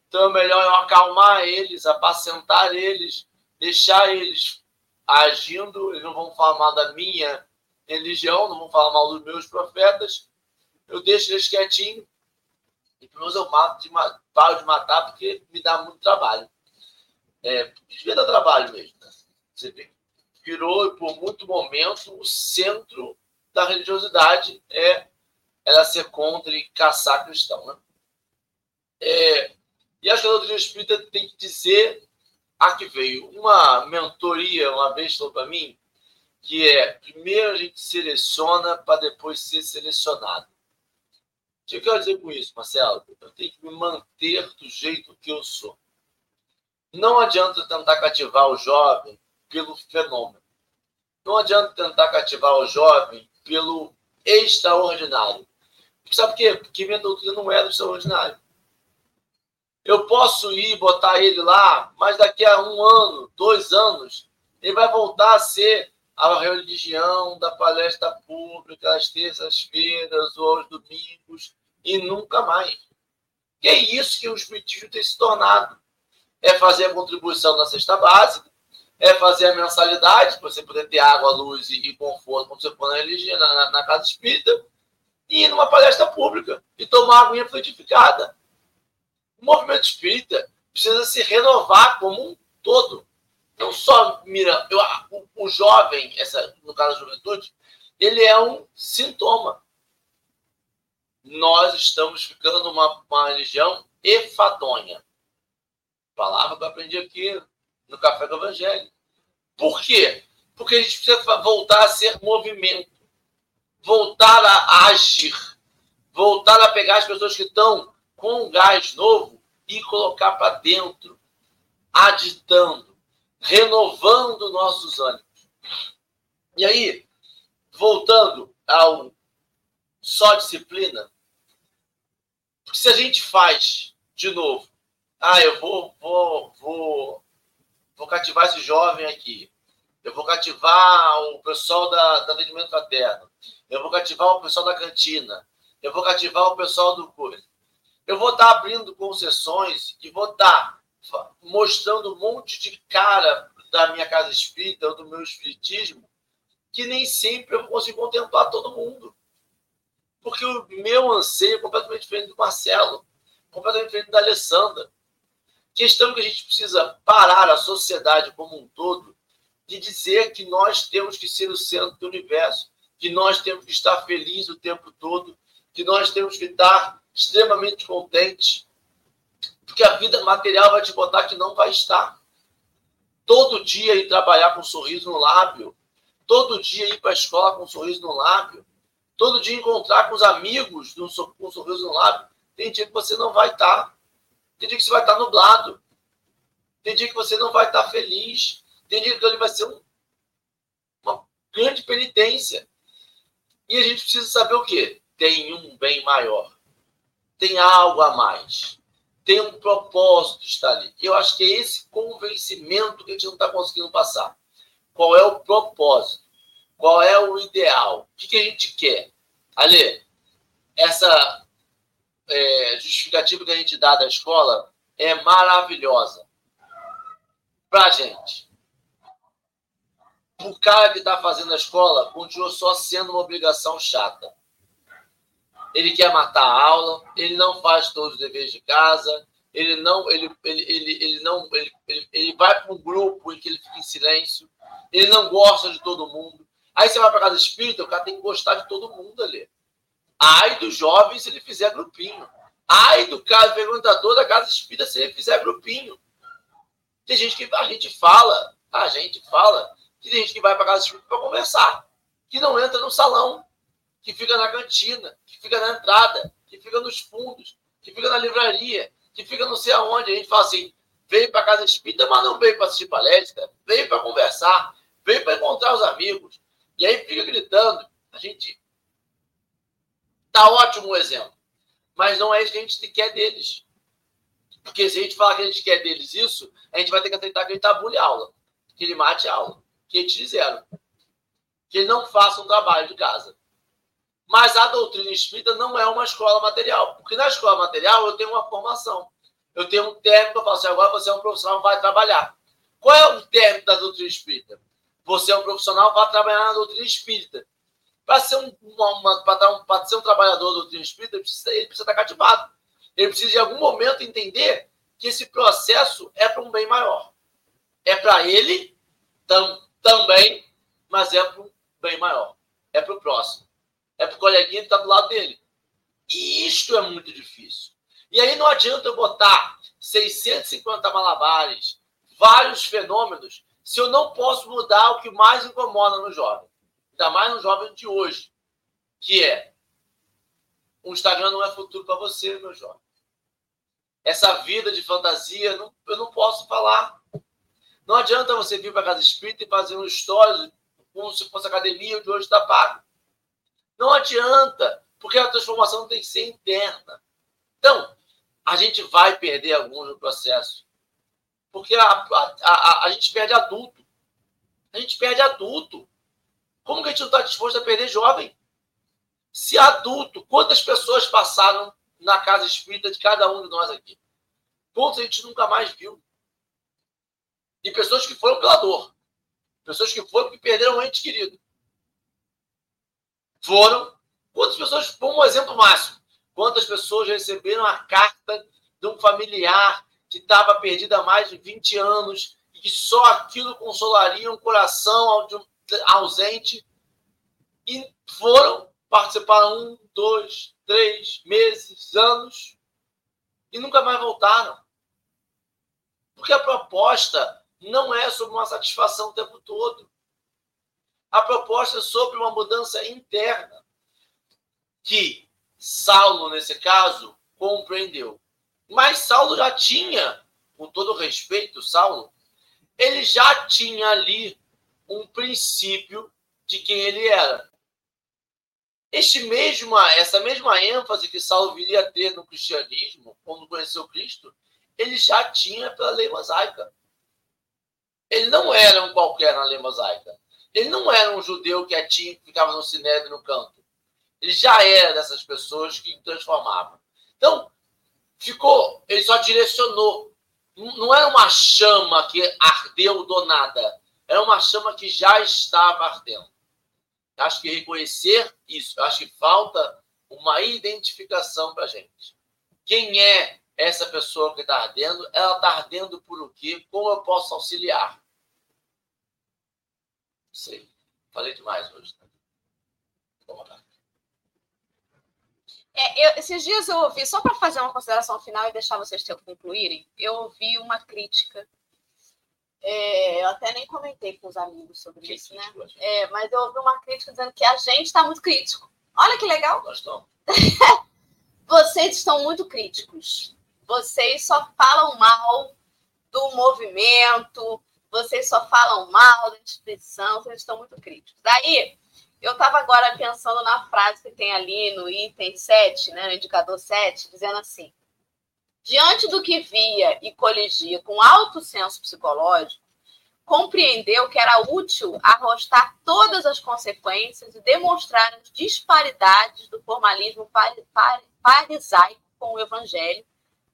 Então é melhor eu acalmar eles, apacentar eles, deixar eles agindo, eles não vão falar mal da minha religião, não vão falar mal dos meus profetas, eu deixo eles quietinhos e pelo menos eu mato de, paro de matar porque me dá muito trabalho. É, devia dar trabalho mesmo. Né? Você vê. Virou, por muito momento, o centro da religiosidade é ela ser contra e caçar cristão. Né? É, e acho que a doutrina espírita tem que dizer a que veio. Uma mentoria, uma vez falou para mim, que é, primeiro a gente seleciona para depois ser selecionado. O que eu quero dizer com isso, Marcelo? Eu tenho que me manter do jeito que eu sou. Não adianta tentar cativar o jovem pelo fenômeno. Não adianta tentar cativar o jovem pelo extraordinário. Sabe por quê? Porque minha doutrina não do extraordinário. Eu posso ir botar ele lá, mas daqui a um ano, dois anos, ele vai voltar a ser a religião da palestra pública às terças-feiras ou aos domingos e nunca mais. Que é isso que o Espiritismo tem se tornado. É fazer a contribuição na cesta básica, é fazer a mensalidade, para você poder ter água, luz e, conforto quando você for na, religião, na, na casa espírita, e ir numa palestra pública e tomar água frutificada. O movimento espírita precisa se renovar como um todo. Não só mira, eu, o, o, jovem, essa, no caso da juventude, ele é um sintoma. Nós estamos ficando numa uma religião efadonha. Palavra que eu aprendi aqui no Café do Evangelho. Por quê? Porque a gente precisa voltar a ser movimento, voltar a agir, voltar a pegar as pessoas que estão com um gás novo e colocar para dentro, agitando, renovando nossos ânimos. E aí, voltando ao só disciplina, porque se a gente faz de novo, ah, eu vou, vou, vou, vou cativar esse jovem aqui, eu vou cativar o pessoal da, da atendimento fraterno, eu vou cativar o pessoal da cantina, eu vou cativar o pessoal do coisa. Eu vou estar abrindo concessões e vou estar mostrando um monte de cara da minha casa espírita do meu espiritismo que nem sempre eu consigo contemplar todo mundo. Porque o meu anseio é completamente diferente do Marcelo, completamente diferente da Alessandra. Questão que a gente precisa parar a sociedade como um todo de dizer que nós temos que ser o centro do universo, que nós temos que estar felizes o tempo todo, que nós temos que estar extremamente contente, porque a vida material vai te botar que não vai estar. Todo dia ir trabalhar com um sorriso no lábio, todo dia ir para a escola com um sorriso no lábio, todo dia encontrar com os amigos com um sorriso no lábio. Tem dia que você não vai estar, tem dia que você vai estar nublado, tem dia que você não vai estar feliz, tem dia que ele vai ser um, uma grande penitência. E a gente precisa saber o quê? Tem um bem maior tem algo a mais, tem um propósito de estar ali. Eu acho que é esse convencimento que a gente não está conseguindo passar. Qual é o propósito? Qual é o ideal? O que, que a gente quer? Ale, essa é, justificativa que a gente dá da escola é maravilhosa para a gente. O cara que está fazendo a escola continua só sendo uma obrigação chata ele quer matar a aula, ele não faz todos os deveres de casa, ele não, ele, ele, ele, ele não, ele, ele, ele vai para um grupo em que ele fica em silêncio, ele não gosta de todo mundo. Aí você vai para casa espírita, o cara tem que gostar de todo mundo ali. Ai do jovem se ele fizer grupinho. Ai do cara perguntador da casa espírita se ele fizer grupinho. Tem gente que a gente fala, a gente fala, que tem gente que vai para casa espírita para conversar, que não entra no salão, que fica na cantina, que fica na entrada, que fica nos fundos, que fica na livraria, que fica não sei aonde. A gente fala assim: veio para casa espírita, mas não veio para assistir palestra, veio para conversar, veio para encontrar os amigos. E aí fica gritando. A gente. Tá ótimo o exemplo. Mas não é isso que a gente quer deles. Porque se a gente falar que a gente quer deles isso, a gente vai ter que aceitar que ele tabule aula, que ele mate aula, que eles fizeram. Que ele não faça um trabalho de casa. Mas a doutrina espírita não é uma escola material, porque na escola material eu tenho uma formação. Eu tenho um técnico, eu falo assim, agora você é um profissional, vai trabalhar. Qual é o término da doutrina espírita? Você é um profissional, vai trabalhar na doutrina espírita. Para ser um, para ser um trabalhador da doutrina espírita, ele precisa, ele precisa estar cativado. Ele precisa, em algum momento, entender que esse processo é para um bem maior. É para ele tam, também, mas é para um bem maior. É para o próximo é pro coleguinha que está do lado dele. E isto é muito difícil. E aí não adianta eu botar 650 malabares, vários fenômenos, se eu não posso mudar o que mais incomoda no jovem. Ainda mais no jovem de hoje, que é o Instagram não é futuro para você, meu jovem. Essa vida de fantasia, não, eu não posso falar. Não adianta você vir para casa espírita e fazer um stories como se fosse academia, de hoje está pago. Não adianta, porque a transformação tem que ser interna. Então, a gente vai perder alguns no processo. Porque a, a, a, a gente perde adulto. A gente perde adulto. Como que a gente não está disposto a perder jovem? Se adulto, quantas pessoas passaram na casa espírita de cada um de nós aqui? Quantos a gente nunca mais viu? E pessoas que foram pela dor. Pessoas que foram porque perderam um ente querido. Foram. Quantas pessoas, um exemplo máximo, quantas pessoas receberam a carta de um familiar que estava perdido há mais de 20 anos e que só aquilo consolaria um coração ausente e foram participar um, dois, três meses, anos e nunca mais voltaram. Porque a proposta não é sobre uma satisfação o tempo todo. A proposta sobre uma mudança interna que Saulo, nesse caso, compreendeu. Mas Saulo já tinha, com todo respeito, Saulo, ele já tinha ali um princípio de quem ele era. Este mesma, essa mesma ênfase que Saulo viria a ter no cristianismo, quando conheceu Cristo, ele já tinha pela lei mosaica. Ele não era um qualquer na lei mosaica. Ele não era um judeu quietinho que ficava no sinédrio no canto. Ele já era dessas pessoas que transformavam. Então, ficou, ele só direcionou. Não era uma chama que ardeu do nada. Era uma chama que já estava ardendo. Acho que reconhecer isso, acho que falta uma identificação para a gente. Quem é essa pessoa que está ardendo? Ela está ardendo por o quê? Como eu posso auxiliar? Sei. Falei demais hoje. Né? É, eu, esses dias eu ouvi, só para fazer uma consideração final e deixar vocês concluírem, eu ouvi uma crítica. É, eu até nem comentei com os amigos sobre que isso, né? É, mas eu ouvi uma crítica dizendo que a gente está muito crítico. Olha que legal. Nós estamos. vocês estão muito críticos. Vocês só falam mal do movimento, vocês só falam mal da instituição, vocês estão muito críticos. Daí, eu estava agora pensando na frase que tem ali no item 7, né, no indicador 7, dizendo assim: diante do que via e coligia com alto senso psicológico, compreendeu que era útil arrostar todas as consequências e demonstrar as disparidades do formalismo farisaico com o evangelho,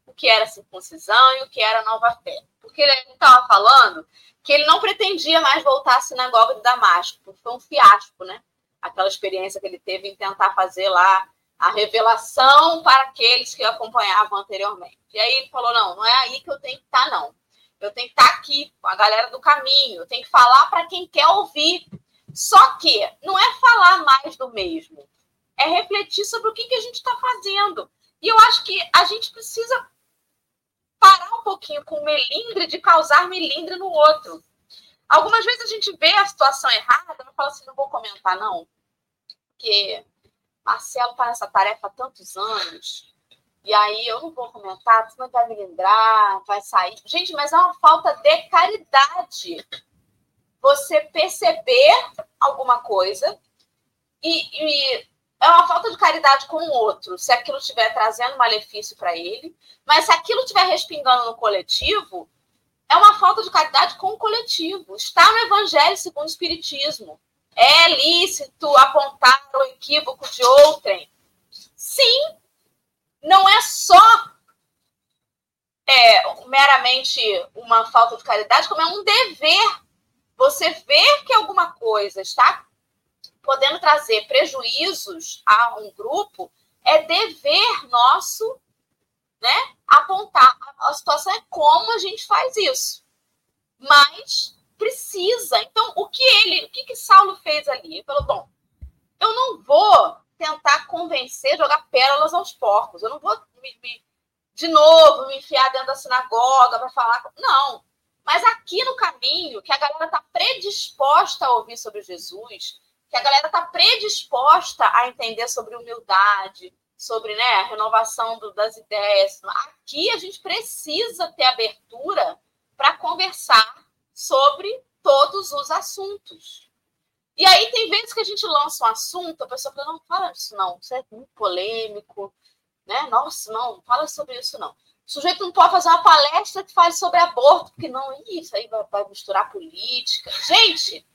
o que era circuncisão e o que era nova fé. Porque ele estava falando que ele não pretendia mais voltar à sinagoga de Damasco, porque foi um fiasco, né? aquela experiência que ele teve em tentar fazer lá a revelação para aqueles que o acompanhavam anteriormente. E aí ele falou: não, não é aí que eu tenho que estar, não. Eu tenho que estar aqui com a galera do caminho, eu tenho que falar para quem quer ouvir. Só que não é falar mais do mesmo, é refletir sobre o que, que a gente está fazendo. E eu acho que a gente precisa parar um pouquinho com o melindre de causar melindre no outro. Algumas vezes a gente vê a situação errada, mas fala assim, não vou comentar, não porque Marcelo está nessa tarefa há tantos anos, e aí eu não vou comentar, senão vai me lembrar, vai sair. Gente, mas é uma falta de caridade. Você perceber alguma coisa e, e é uma falta de caridade com o outro, se aquilo estiver trazendo malefício para ele, mas se aquilo estiver respingando no coletivo, é uma falta de caridade com o coletivo. Está no Evangelho segundo o Espiritismo. É lícito apontar o equívoco de outrem? Sim, não é só é, meramente uma falta de caridade, como é um dever. Você ver que alguma coisa está podendo trazer prejuízos a um grupo, é dever nosso né, apontar. A situação é como a gente faz isso. Mas precisa. Então, o que ele, o que, que Saulo fez ali? Ele falou: bom, eu não vou tentar convencer, jogar pérolas aos porcos. Eu não vou me, me, de novo me enfiar dentro da sinagoga para falar. Não. Mas aqui no caminho, que a galera está predisposta a ouvir sobre Jesus, que a galera está predisposta a entender sobre humildade, sobre né, a renovação do, das ideias. Aqui a gente precisa ter abertura para conversar sobre todos os assuntos. E aí tem vezes que a gente lança um assunto, a pessoa fala, não fala disso não, isso é muito polêmico, né? Nossa, não, fala sobre isso não. O sujeito não pode fazer uma palestra que fale sobre aborto, porque não, isso aí vai, vai misturar política. Gente,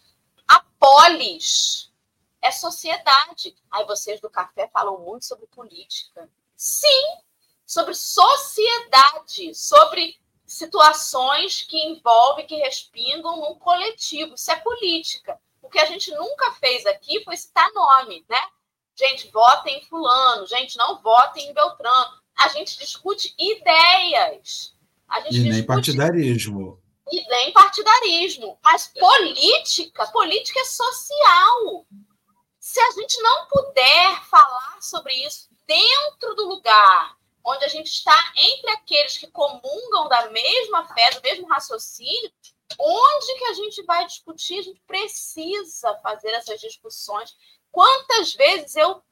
a polis é sociedade. Aí vocês do café falam muito sobre política. Sim, sobre sociedade, sobre situações que envolvem, que respingam num coletivo. Isso é política. O que a gente nunca fez aqui foi citar nome, né? Gente, votem em fulano, gente, não votem em Beltrano. A gente discute ideias. A gente e discute... nem partidarismo. E nem partidarismo. Mas política, política é social. Se a gente não puder falar sobre isso dentro do lugar onde a gente está entre aqueles que comungam da mesma fé, do mesmo raciocínio, onde que a gente vai discutir? A gente precisa fazer essas discussões. Quantas vezes eu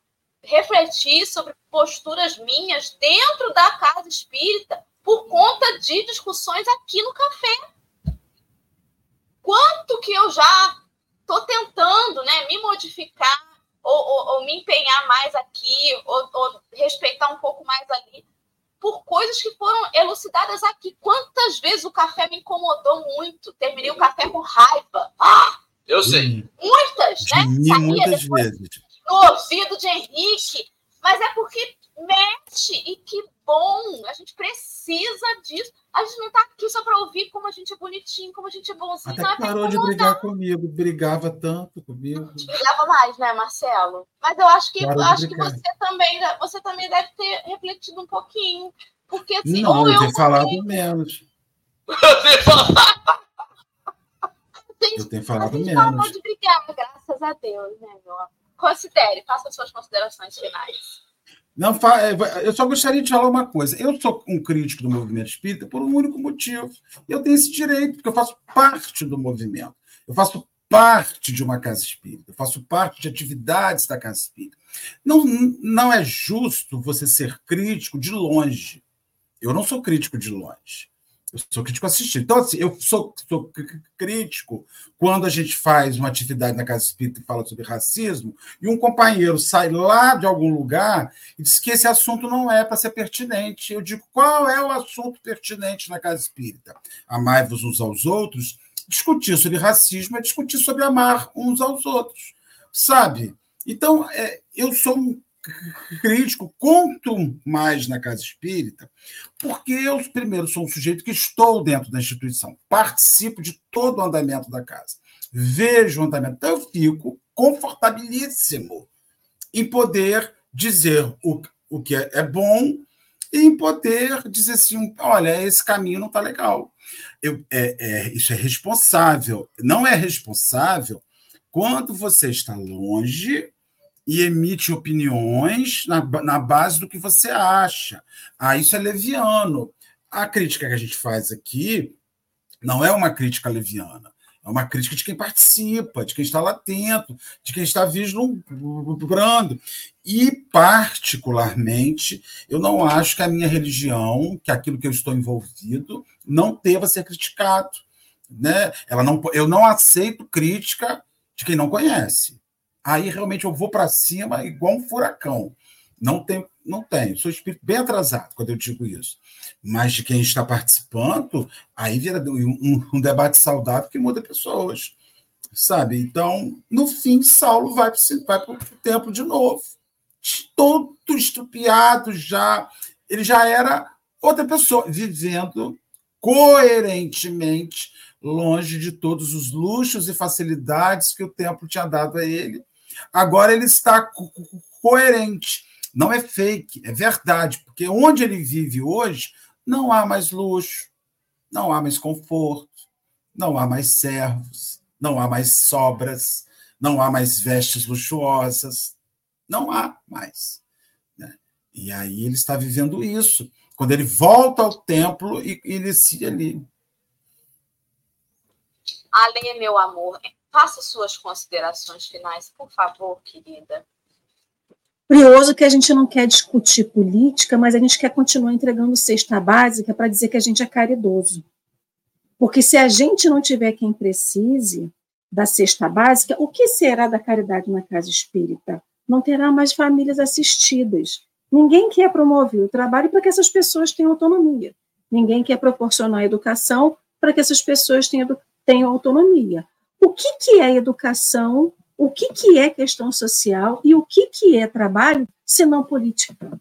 refleti sobre posturas minhas dentro da casa espírita por conta de discussões aqui no café? Quanto que eu já estou tentando né, me modificar ou, ou, ou me empenhar mais aqui, ou, ou, respeitar um pouco mais ali, por coisas que foram elucidadas aqui. Quantas vezes o café me incomodou muito? Terminei o café com raiva. Ah! Eu sei. Muitas, né? Saía muitas vezes. No ouvido de Henrique. Mas é porque mexe e que bom. A gente precisa disso. A gente não está aqui só para ouvir como a gente é bonitinho, como a gente é bonzinho. Até não, é parou de brigar comigo, brigava tanto comigo. Brigava mais, né, Marcelo? Mas eu acho que eu acho que você também, você também deve ter refletido um pouquinho. Porque assim, não, ou eu eu tenho falado menos. Eu tenho falado a gente menos. parou de brigar, graças a Deus, né, meu amor? Considere, faça suas considerações finais. Não, é, eu só gostaria de falar uma coisa. Eu sou um crítico do movimento espírita por um único motivo. Eu tenho esse direito, porque eu faço parte do movimento. Eu faço parte de uma casa espírita. Eu faço parte de atividades da casa espírita. Não, não é justo você ser crítico de longe. Eu não sou crítico de longe. Eu sou crítico assistido. Então, assim, eu sou, sou crítico quando a gente faz uma atividade na Casa Espírita e fala sobre racismo, e um companheiro sai lá de algum lugar e diz que esse assunto não é para ser pertinente. Eu digo, qual é o assunto pertinente na Casa Espírita? Amai-vos uns aos outros. Discutir sobre racismo é discutir sobre amar uns aos outros. Sabe? Então, é, eu sou um crítico, conto mais na casa espírita, porque eu, primeiro, sou um sujeito que estou dentro da instituição, participo de todo o andamento da casa, vejo o andamento, então eu fico confortabilíssimo em poder dizer o, o que é, é bom e em poder dizer assim, olha, esse caminho não está legal. Eu, é, é, isso é responsável. Não é responsável quando você está longe e emite opiniões na, na base do que você acha. Ah, isso é leviano. A crítica que a gente faz aqui não é uma crítica leviana. É uma crítica de quem participa, de quem está lá atento, de quem está vislumbrando. E, particularmente, eu não acho que a minha religião, que aquilo que eu estou envolvido, não deva ser criticado. Né? Ela não, eu não aceito crítica de quem não conhece aí realmente eu vou para cima igual um furacão. Não tem, não tenho. Sou espírito bem atrasado quando eu digo isso. Mas de quem está participando, aí vira um, um debate saudável que muda pessoas. Sabe? Então, no fim, Saulo vai para o templo de novo. Todo estupiado já. Ele já era outra pessoa, vivendo coerentemente longe de todos os luxos e facilidades que o templo tinha dado a ele Agora ele está co coerente. Não é fake, é verdade, porque onde ele vive hoje não há mais luxo, não há mais conforto, não há mais servos, não há mais sobras, não há mais vestes luxuosas. Não há mais. Né? E aí ele está vivendo isso. Quando ele volta ao templo e inicia ali. Alê, meu amor, faça suas considerações finais, por favor, querida. Curioso que a gente não quer discutir política, mas a gente quer continuar entregando cesta básica para dizer que a gente é caridoso. Porque se a gente não tiver quem precise da cesta básica, o que será da caridade na casa espírita? Não terá mais famílias assistidas. Ninguém quer promover o trabalho para que essas pessoas tenham autonomia. Ninguém quer proporcionar educação para que essas pessoas tenham, tenham autonomia. O que, que é educação? O que, que é questão social? E o que, que é trabalho, se não política?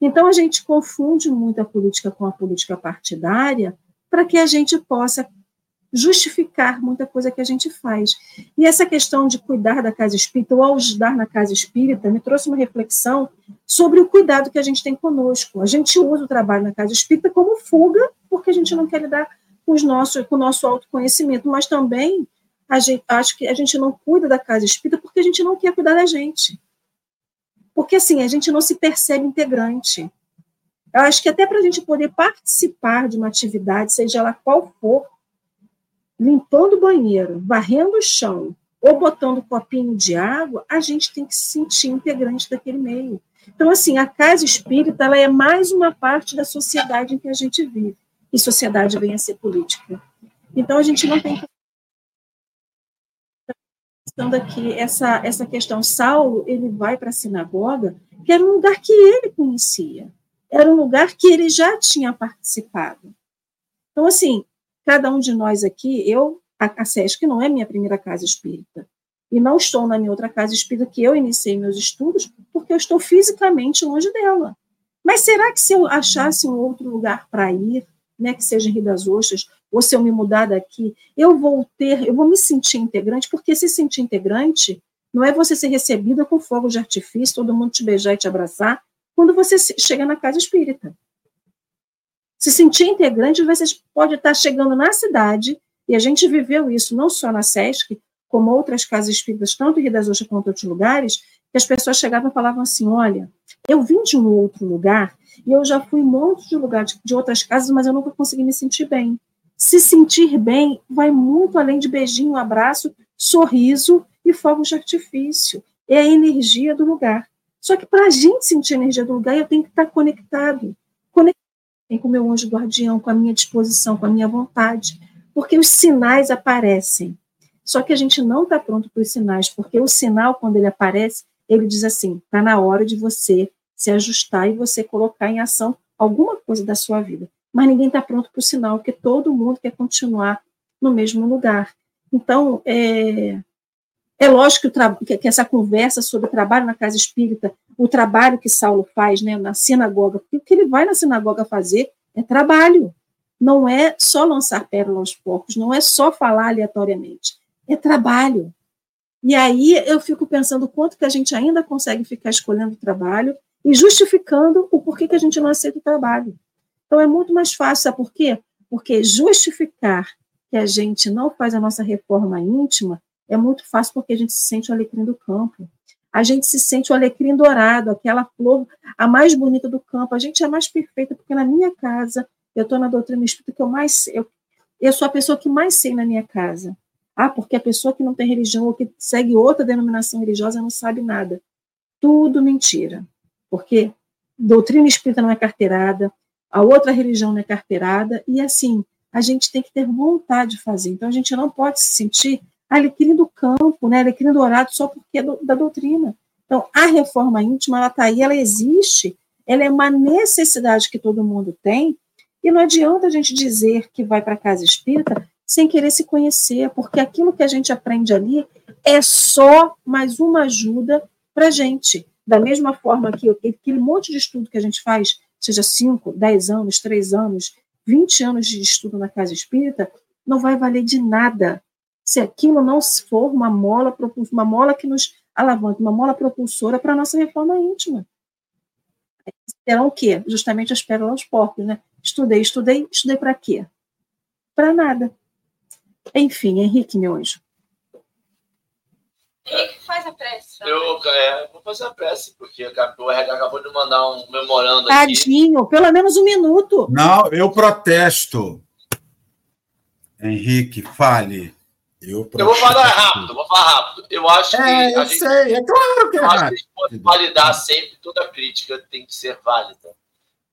Então, a gente confunde muito a política com a política partidária, para que a gente possa justificar muita coisa que a gente faz. E essa questão de cuidar da casa espírita ou ajudar na casa espírita me trouxe uma reflexão sobre o cuidado que a gente tem conosco. A gente usa o trabalho na casa espírita como fuga, porque a gente não quer lidar com, os nossos, com o nosso autoconhecimento, mas também gente, acho que a gente não cuida da casa espírita porque a gente não quer cuidar da gente. Porque assim, a gente não se percebe integrante. Eu acho que até para a gente poder participar de uma atividade, seja ela qual for, limpando o banheiro, varrendo o chão ou botando um copinho de água, a gente tem que se sentir integrante daquele meio. Então, assim, a casa espírita ela é mais uma parte da sociedade em que a gente vive. E sociedade vem a ser política. Então, a gente não tem que aqui essa essa questão Saulo ele vai para a sinagoga que era um lugar que ele conhecia era um lugar que ele já tinha participado. Então, assim, cada um de nós aqui, eu, a, a SESC não é minha primeira casa espírita, e não estou na minha outra casa espírita que eu iniciei meus estudos, porque eu estou fisicamente longe dela. Mas será que se eu achasse um outro lugar para ir, né, que seja em Rio das Ostras, ou se eu me mudar daqui, eu vou ter, eu vou me sentir integrante, porque se sentir integrante não é você ser recebida com fogo de artifício, todo mundo te beijar e te abraçar, quando você chega na casa espírita. Se sentir integrante, você pode estar chegando na cidade, e a gente viveu isso não só na SESC, como outras casas espíritas, tanto em Rio das Ostras quanto em outros lugares, que as pessoas chegavam e falavam assim: olha, eu vim de um outro lugar, e eu já fui em um monte de lugares, de outras casas, mas eu nunca consegui me sentir bem. Se sentir bem vai muito além de beijinho, abraço, sorriso e fogos de artifício. É a energia do lugar. Só que para a gente sentir a energia do lugar, eu tenho que estar conectado. Conectado com o meu anjo guardião, com a minha disposição, com a minha vontade. Porque os sinais aparecem. Só que a gente não está pronto para os sinais, porque o sinal, quando ele aparece, ele diz assim: está na hora de você se ajustar e você colocar em ação alguma coisa da sua vida. Mas ninguém está pronto para o sinal, porque todo mundo quer continuar no mesmo lugar. Então, é, é lógico que, que, essa conversa sobre o trabalho na casa espírita, o trabalho que Saulo faz né, na sinagoga, porque o que ele vai na sinagoga fazer é trabalho. Não é só lançar pérola aos porcos, não é só falar aleatoriamente, é trabalho. E aí eu fico pensando quanto que a gente ainda consegue ficar escolhendo o trabalho e justificando o porquê que a gente não aceita o trabalho. Então é muito mais fácil, sabe por quê? Porque justificar que a gente não faz a nossa reforma íntima é muito fácil porque a gente se sente o alecrim do campo. A gente se sente o alecrim dourado, aquela flor, a mais bonita do campo. A gente é mais perfeita porque na minha casa, eu estou na doutrina espírita que eu mais eu, eu sou a pessoa que mais sei na minha casa. Ah, porque a pessoa que não tem religião ou que segue outra denominação religiosa não sabe nada. Tudo mentira. Porque doutrina espírita não é carteirada, a outra religião não é carteirada, e assim, a gente tem que ter vontade de fazer. Então, a gente não pode se sentir alecrim do campo, né, alecrim dourado, só porque é do, da doutrina. Então, a reforma íntima, ela está aí, ela existe, ela é uma necessidade que todo mundo tem, e não adianta a gente dizer que vai para a casa espírita sem querer se conhecer, porque aquilo que a gente aprende ali é só mais uma ajuda para a gente. Da mesma forma que aquele monte de estudo que a gente faz, seja 5, 10 anos, 3 anos, 20 anos de estudo na casa espírita, não vai valer de nada se aquilo não for uma mola, uma mola que nos alavanque, uma mola propulsora para a nossa reforma íntima. Serão o quê? Justamente as pérolas aos porcos, né? Estudei, estudei, estudei para quê? Para nada. Enfim, Henrique, meu anjo. Henrique, faz a prece. tá? Eu é, vou fazer a prece, porque o RH acabou de mandar um memorando aqui. Tadinho, pelo menos um minuto. Não, eu protesto. Henrique, fale. Eu, protesto. Eu vou falar rápido, vou falar rápido. Eu acho que É, a eu gente, sei, é claro que é eu acho que a gente pode validar sempre toda crítica tem que ser válida,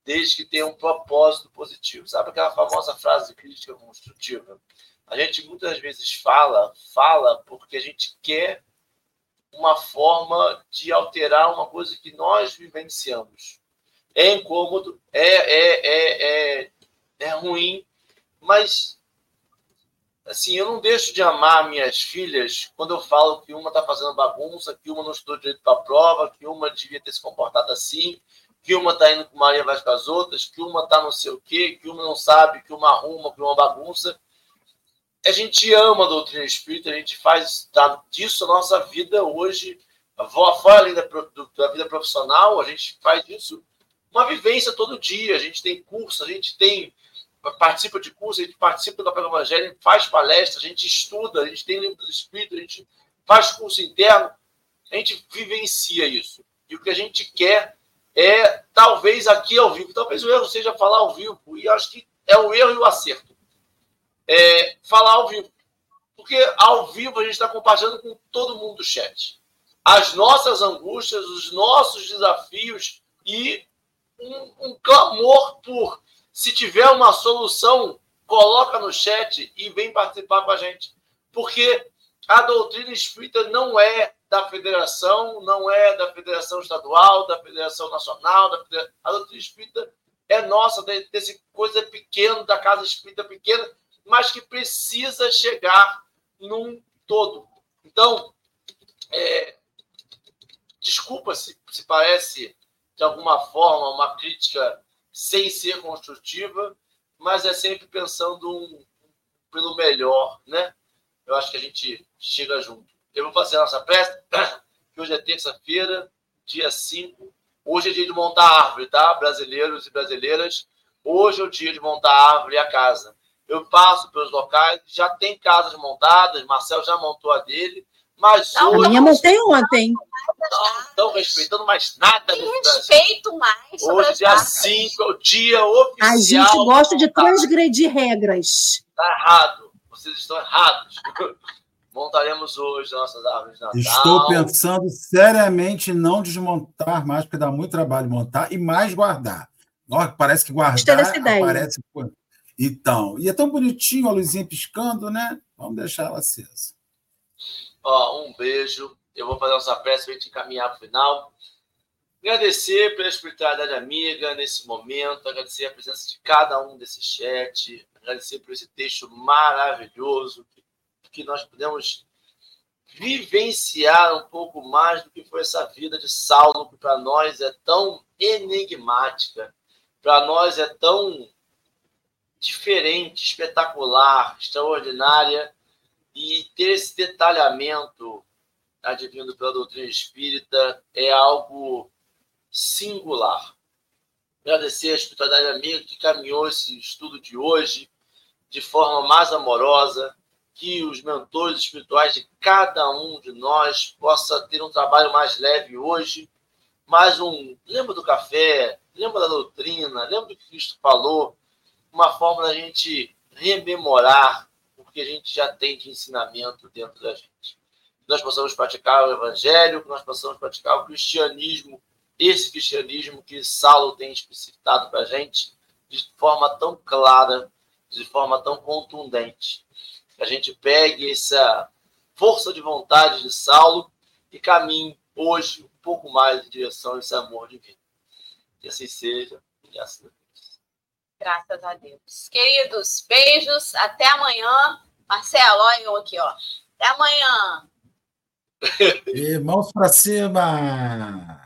desde que tenha um propósito positivo. Sabe aquela famosa frase de crítica construtiva? A gente muitas vezes fala, fala porque a gente quer uma forma de alterar uma coisa que nós vivenciamos. É incômodo, é, é, é, é, é ruim, mas assim, eu não deixo de amar minhas filhas quando eu falo que uma está fazendo bagunça, que uma não estudou direito para a prova, que uma devia ter se comportado assim, que uma está indo com Maria vai com as outras, que uma está não sei o quê, que uma não sabe, que uma arruma, que uma bagunça. A gente ama a doutrina espírita, a gente faz disso a nossa vida hoje, fora além da, da vida profissional, a gente faz disso uma vivência todo dia. A gente tem curso, a gente tem participa de curso, a gente participa do Café do Evangelho, faz palestra, a gente estuda, a gente tem livro dos Espíritos, a gente faz curso interno, a gente vivencia isso. E o que a gente quer é, talvez aqui ao vivo, talvez o erro seja falar ao vivo, e acho que é o erro e o acerto. É falar ao vivo. Porque ao vivo a gente está compartilhando com todo mundo do chat. As nossas angústias, os nossos desafios e um, um clamor por se tiver uma solução, coloca no chat e vem participar com a gente. Porque a doutrina espírita não é da federação, não é da federação estadual, da federação nacional, da a doutrina espírita é nossa, desse coisa pequena, da casa espírita pequena, mas que precisa chegar num todo. Então, é... desculpa se, se parece, de alguma forma, uma crítica sem ser construtiva, mas é sempre pensando um, pelo melhor, né? Eu acho que a gente chega junto. Eu vou fazer a nossa prece, que hoje é terça-feira, dia 5. Hoje é dia de montar árvore, tá? Brasileiros e brasileiras. Hoje é o dia de montar a árvore e a casa. Eu passo pelos locais, já tem casas montadas, Marcel já montou a dele, mas Não, A hoje minha montei ontem. não estão respeitando mais nada Brasil. respeito mais Hoje, dia datas. 5, é o dia A oficial. gente gosta de transgredir regras. Está errado. Vocês estão errados. Montaremos hoje nossas árvores de Natal. Estou pensando seriamente em não desmontar mais, porque dá muito trabalho montar, e mais guardar. Nossa, parece que Gostei guardar dessa ideia. aparece. E é tão bonitinho a luzinha piscando, né? Vamos deixar ela acesa. Ó, um beijo. Eu vou fazer nossa prece para a gente encaminhar para o final. Agradecer pela espiritualidade amiga nesse momento, agradecer a presença de cada um desse chat, agradecer por esse texto maravilhoso que, que nós pudemos vivenciar um pouco mais do que foi essa vida de Saulo, que para nós é tão enigmática, para nós é tão diferente, espetacular, extraordinária, e ter esse detalhamento advindo pela doutrina espírita é algo singular. Agradecer a espiritualidade amiga que caminhou esse estudo de hoje de forma mais amorosa, que os mentores espirituais de cada um de nós possa ter um trabalho mais leve hoje, mais um, lembra do café, lembra da doutrina, lembra do que Cristo falou, uma forma da gente rememorar o que a gente já tem de ensinamento dentro da gente. Que nós possamos praticar o evangelho, que nós possamos praticar o cristianismo, esse cristianismo que Saulo tem explicitado para a gente de forma tão clara, de forma tão contundente. Que a gente pegue essa força de vontade de Saulo e caminhe hoje um pouco mais em direção a esse amor divino. Que assim seja. Graças a Deus. Graças a Deus. Queridos, beijos. Até amanhã. Marcelo, olha eu aqui, ó. Até amanhã. E mãos para cima!